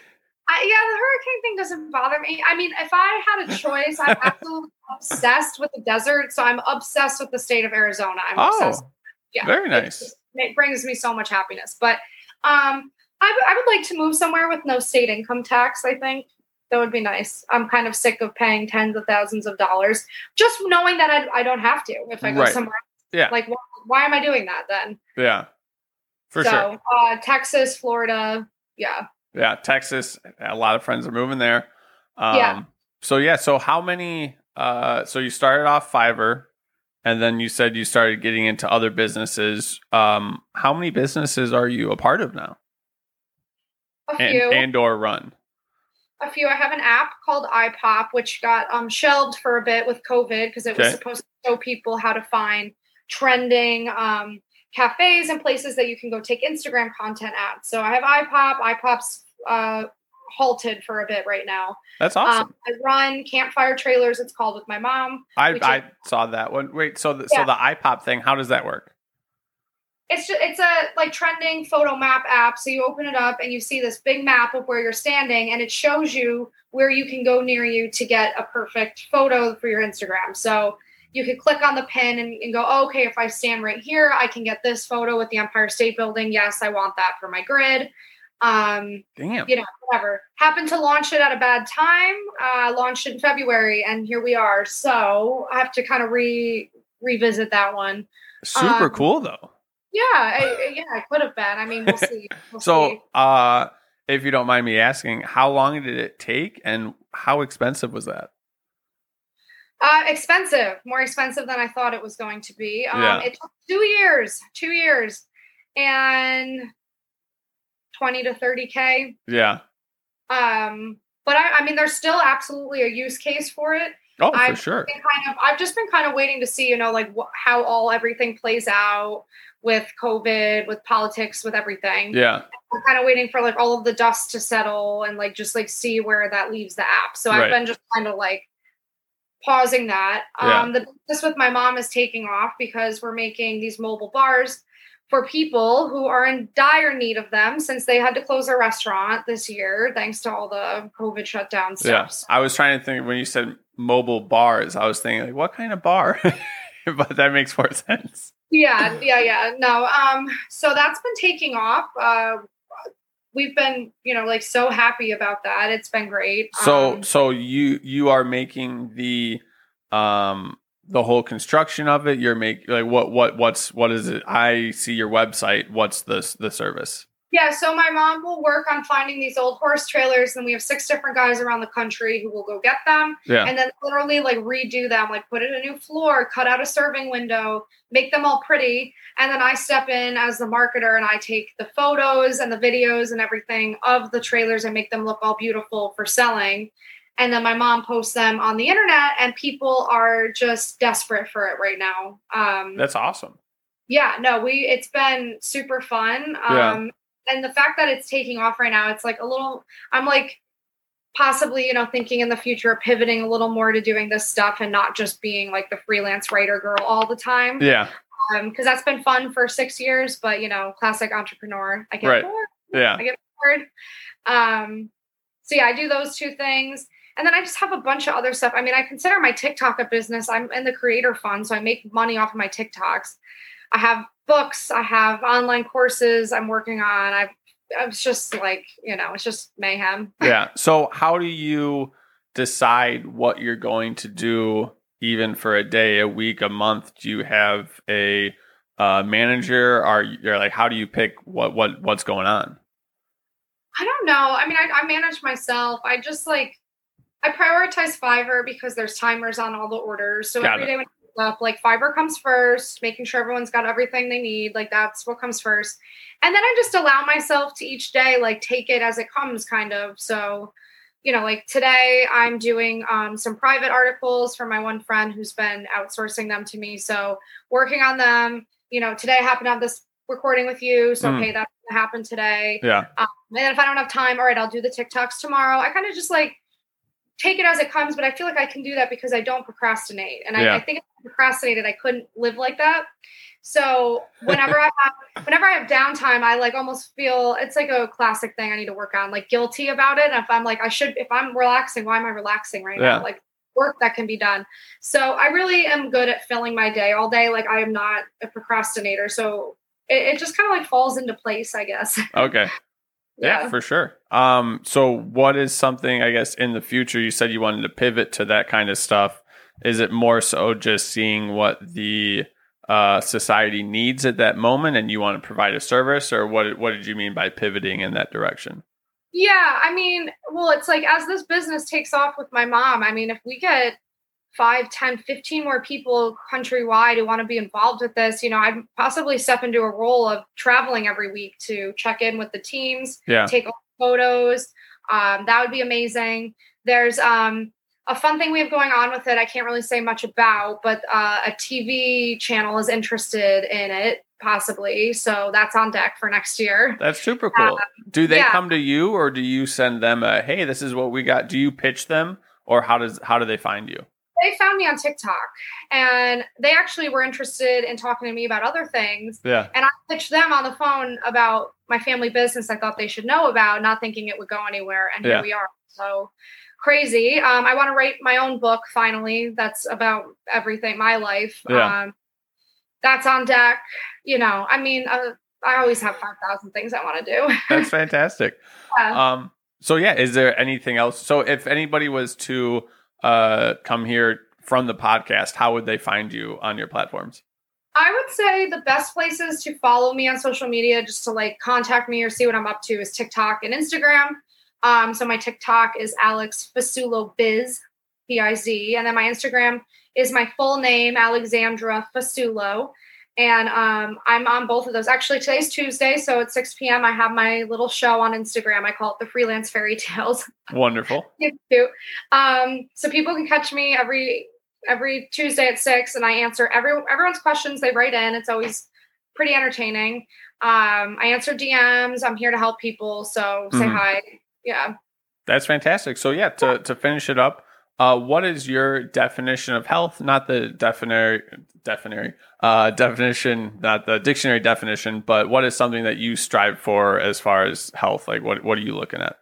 S3: I, yeah, the hurricane thing doesn't bother me. I mean, if I had a choice, I'm <laughs> absolutely obsessed with the desert. So I'm obsessed with the state of Arizona. I'm
S2: oh,
S3: obsessed. Yeah,
S2: very nice.
S3: just- It brings me so much happiness. But um, I, w- I would like to move somewhere with no state income tax. I think that would be nice. I'm kind of sick of paying tens of thousands of dollars just knowing that I, I don't have to if I go
S2: Right.
S3: somewhere.
S2: Yeah.
S3: Like, why, why am I doing that then?
S2: Yeah, for
S3: so,
S2: sure.
S3: uh, Texas, Florida, yeah.
S2: Yeah, Texas. A lot of friends are moving there. Um,
S3: Yeah.
S2: So yeah. So how many? Uh, so you started off Fiverr, and then you said you started getting into other businesses. Um, how many businesses are you a part of now?
S3: A
S2: And
S3: few.
S2: and or run?
S3: a few. I have an app called iPop, which got um, shelved for a bit with COVID because it was supposed to show people how to find trending um, cafes and places that you can go take Instagram content at. So I have iPop. iPop's uh, halted for a bit right now.
S2: That's awesome.
S3: Um, I run campfire trailers. It's called with my mom.
S2: I I
S3: is-
S2: saw that one. Wait, so the,
S3: Yeah.
S2: so the iPop thing, how does that work?
S3: It's just, it's a like trending photo map app. So you open it up and you see this big map of where you're standing, and it shows you where you can go near you to get a perfect photo for your Instagram. So you could click on the pin and, and go, oh, okay, if I stand right here, I can get this photo with the Empire State Building. Yes, I want that for my grid. Um,
S2: Damn.
S3: you know, whatever. Happened to launch it at a bad time. Uh, launched in February, and here we are. So I have to kind of re revisit that one.
S2: Super
S3: um,
S2: cool though.
S3: Yeah, I, yeah, I could have been. I mean, we'll see. <laughs> We'll see.
S2: So, uh, if you don't mind me asking, how long did it take, and how expensive was that?
S3: Uh, expensive, more expensive than I thought it was going to be. Um,
S2: Yeah.
S3: It took two years, two years, and twenty to thirty k.
S2: Yeah.
S3: Um, but I, I mean, there's still absolutely a use case for it.
S2: Oh, for
S3: I've
S2: sure.
S3: Been kind of, I've just been kind of waiting to see, you know, like wh- how all everything plays out with COVID, with politics, with everything.
S2: Yeah.
S3: I'm kind of waiting for like all of the dust to settle and like just like see where that leaves the app. So
S2: Right.
S3: I've been just kind of like pausing that.
S2: Yeah.
S3: Um, the business with my mom is taking off because we're making these mobile bars for people who are in dire need of them since they had to close their restaurant this year thanks to all the COVID shutdown
S2: Yeah.
S3: stuff.
S2: I was trying to think when you said mobile bars, I was thinking like, what kind of bar? <laughs> but that makes more <laughs> sense.
S3: yeah yeah yeah no um so that's been taking off uh we've been you know like so happy about that it's been great
S2: So,
S3: um,
S2: so you you are making the um the whole construction of it. You're make like what what what's what is it? I see your website. What's the the service?
S3: Yeah so my mom will work on finding these old horse trailers and we have six different guys around the country who will go get them
S2: Yeah.
S3: and then literally like redo them like put in a new floor cut out a serving window make them all pretty and then i step in as the marketer and i take the photos and the videos and everything of the trailers and make them look all beautiful for selling and then my mom posts them on the internet and people are just desperate for it right now um
S2: That's awesome.
S3: yeah no we it's been super fun um
S2: Yeah.
S3: And the fact that it's taking off right now it's like a little i'm like possibly you know thinking in the future pivoting a little more to doing this stuff and not just being like the freelance writer girl all the time
S2: Yeah.
S3: um because that's been fun for six years but you know classic entrepreneur i get
S2: Right.
S3: bored
S2: Yeah.
S3: I get bored. Um, so yeah, I do those two things. And then I just have a bunch of other stuff. I mean, I consider my TikTok a business. I'm in the creator fund, so I make money off of my TikToks. I have books, I have online courses I'm working on. I've I was just like, you know, it's just mayhem. <laughs>
S2: yeah. So how do you decide what you're going to do even for a day, a week, a month? Do you have a uh, manager? Are you are like how do you pick what what what's going on?
S3: I don't know. I mean, I, I manage myself. I just like I prioritize Fiverr because there's timers on all the orders. So
S2: Got
S3: every
S2: it.
S3: day when I up. Like Fiverr comes first, making sure everyone's got everything they need. Like that's what comes first. And then I just allow myself to each day, like take it as it comes, kind of. So, you know, like today I'm doing um, some private articles for my one friend who's been outsourcing them to me. So working on them. You know, today I happen to have this recording with you. So,
S2: Mm.
S3: okay, that's going to happen today.
S2: Yeah.
S3: Um, and then if I don't have time, all right, I'll do the TikToks tomorrow. I kind of just like take it as it comes, but I feel like I can do that because I don't procrastinate. And
S2: Yeah.
S3: I, I think if I procrastinated, I couldn't live like that. So whenever I have <laughs> whenever I have downtime, I like almost feel it's like a classic thing I need to work on, like guilty about it. And if I'm like, I should if I'm relaxing, why am I relaxing right
S2: Yeah.
S3: now? Like work that can be done. So I really am good at filling my day all day. Like I am not a procrastinator. So it, it just kind of like falls into place, I guess. <laughs>
S2: Okay. Yeah, for sure. Um, so what is something I guess in the future you said you wanted to pivot to that kind of stuff? Is it more so just seeing what the uh, society needs at that moment and you want to provide a service or what what did you mean by pivoting in that direction?
S3: Yeah, I mean, well, it's like as this business takes off with my mom, I mean, if we get 5, 10, 15 more people countrywide who want to be involved with this, you know, I'd possibly step into a role of traveling every week to check in with the teams,
S2: Yeah.
S3: take photos. Um, that would be amazing. There's um, a fun thing we have going on with it. I can't really say much about, but uh, a TV channel is interested in it, possibly. So that's on deck for next year.
S2: That's super cool. do they
S3: yeah.
S2: come to you or do you send them a hey, this is what we got? Do you pitch them or how does how do they find you?
S3: they found me on TikTok and they actually were interested in talking to me about other things.
S2: Yeah.
S3: And I pitched them on the phone about my family business I thought they should know about, not thinking it would go anywhere. And
S2: Yeah.
S3: here we are. So crazy. Um, I want to write my own book finally. That's about everything, my life.
S2: Yeah.
S3: Um, that's on deck. You know, I mean, uh, I always have 5,000 things I want to do. <laughs>
S2: That's fantastic.
S3: Yeah.
S2: Um, so yeah, is there anything else? So if anybody was to uh, come here from the podcast, how would they find you on your platforms?
S3: I would say the best places to follow me on social media, just to like contact me or see what I'm up to, is TikTok and Instagram. Um, so my TikTok is Alex Fasulo Biz, B I Z, and then my Instagram is my full name, Alexandra Fasulo. And um, I'm on both of those. Actually, today's Tuesday, so at 6 p.m. I have my little show on Instagram. I call it the Freelance Fairy Tales.
S2: Wonderful. <laughs>
S3: It's cute. Um, so people can catch me every every Tuesday at six, and I answer every everyone's questions they write in. It's always pretty entertaining. Um, I answer DMs. I'm here to help people, so say
S2: Mhm.
S3: hi. Yeah.
S2: That's fantastic. So yeah, to to finish it up, uh, what is your definition of health? Not the definary definary uh, definition, not the dictionary definition, but what is something that you strive for as far as health? Like what what are you looking at?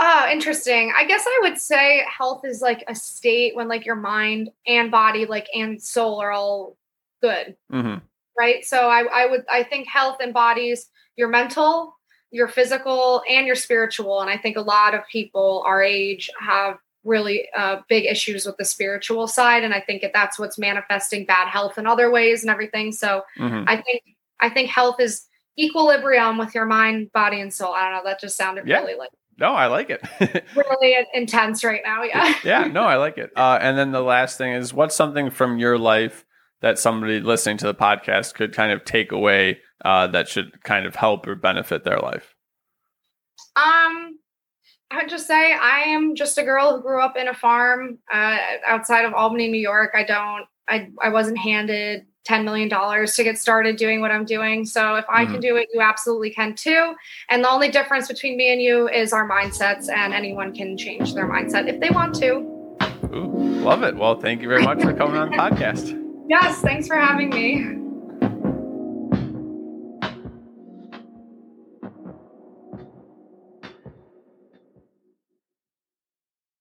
S3: Oh, interesting. I guess I would say health is like a state when like your mind and body, like and soul, are all good.
S2: hmm
S3: right so I, I would i think health embodies your mental your physical and your spiritual and i think a lot of people our age have really uh, big issues with the spiritual side and i think that that's what's manifesting bad health in other ways and everything so
S2: hmm
S3: i think i think health is equilibrium with your mind body and soul i don't know that just sounded
S2: Yeah.
S3: really like
S2: No, I like it. <laughs>
S3: really intense right now yeah
S2: yeah, no, I like it. Uh, and then the last thing is, what's something from your life that somebody listening to the podcast could kind of take away uh, that should kind of help or benefit their life?
S3: Um, I would just say I am just a girl who grew up in a farm uh, outside of Albany, New York. I don't, I, I wasn't handed $10 million to get started doing what I'm doing. So if I can mm-hmm. do it, you absolutely can too. And the only difference between me and you is our mindsets, and anyone can change their mindset if they want to.
S2: Ooh, love it. Well, thank you very much for coming on the <laughs> podcast.
S3: Yes, thanks for having me.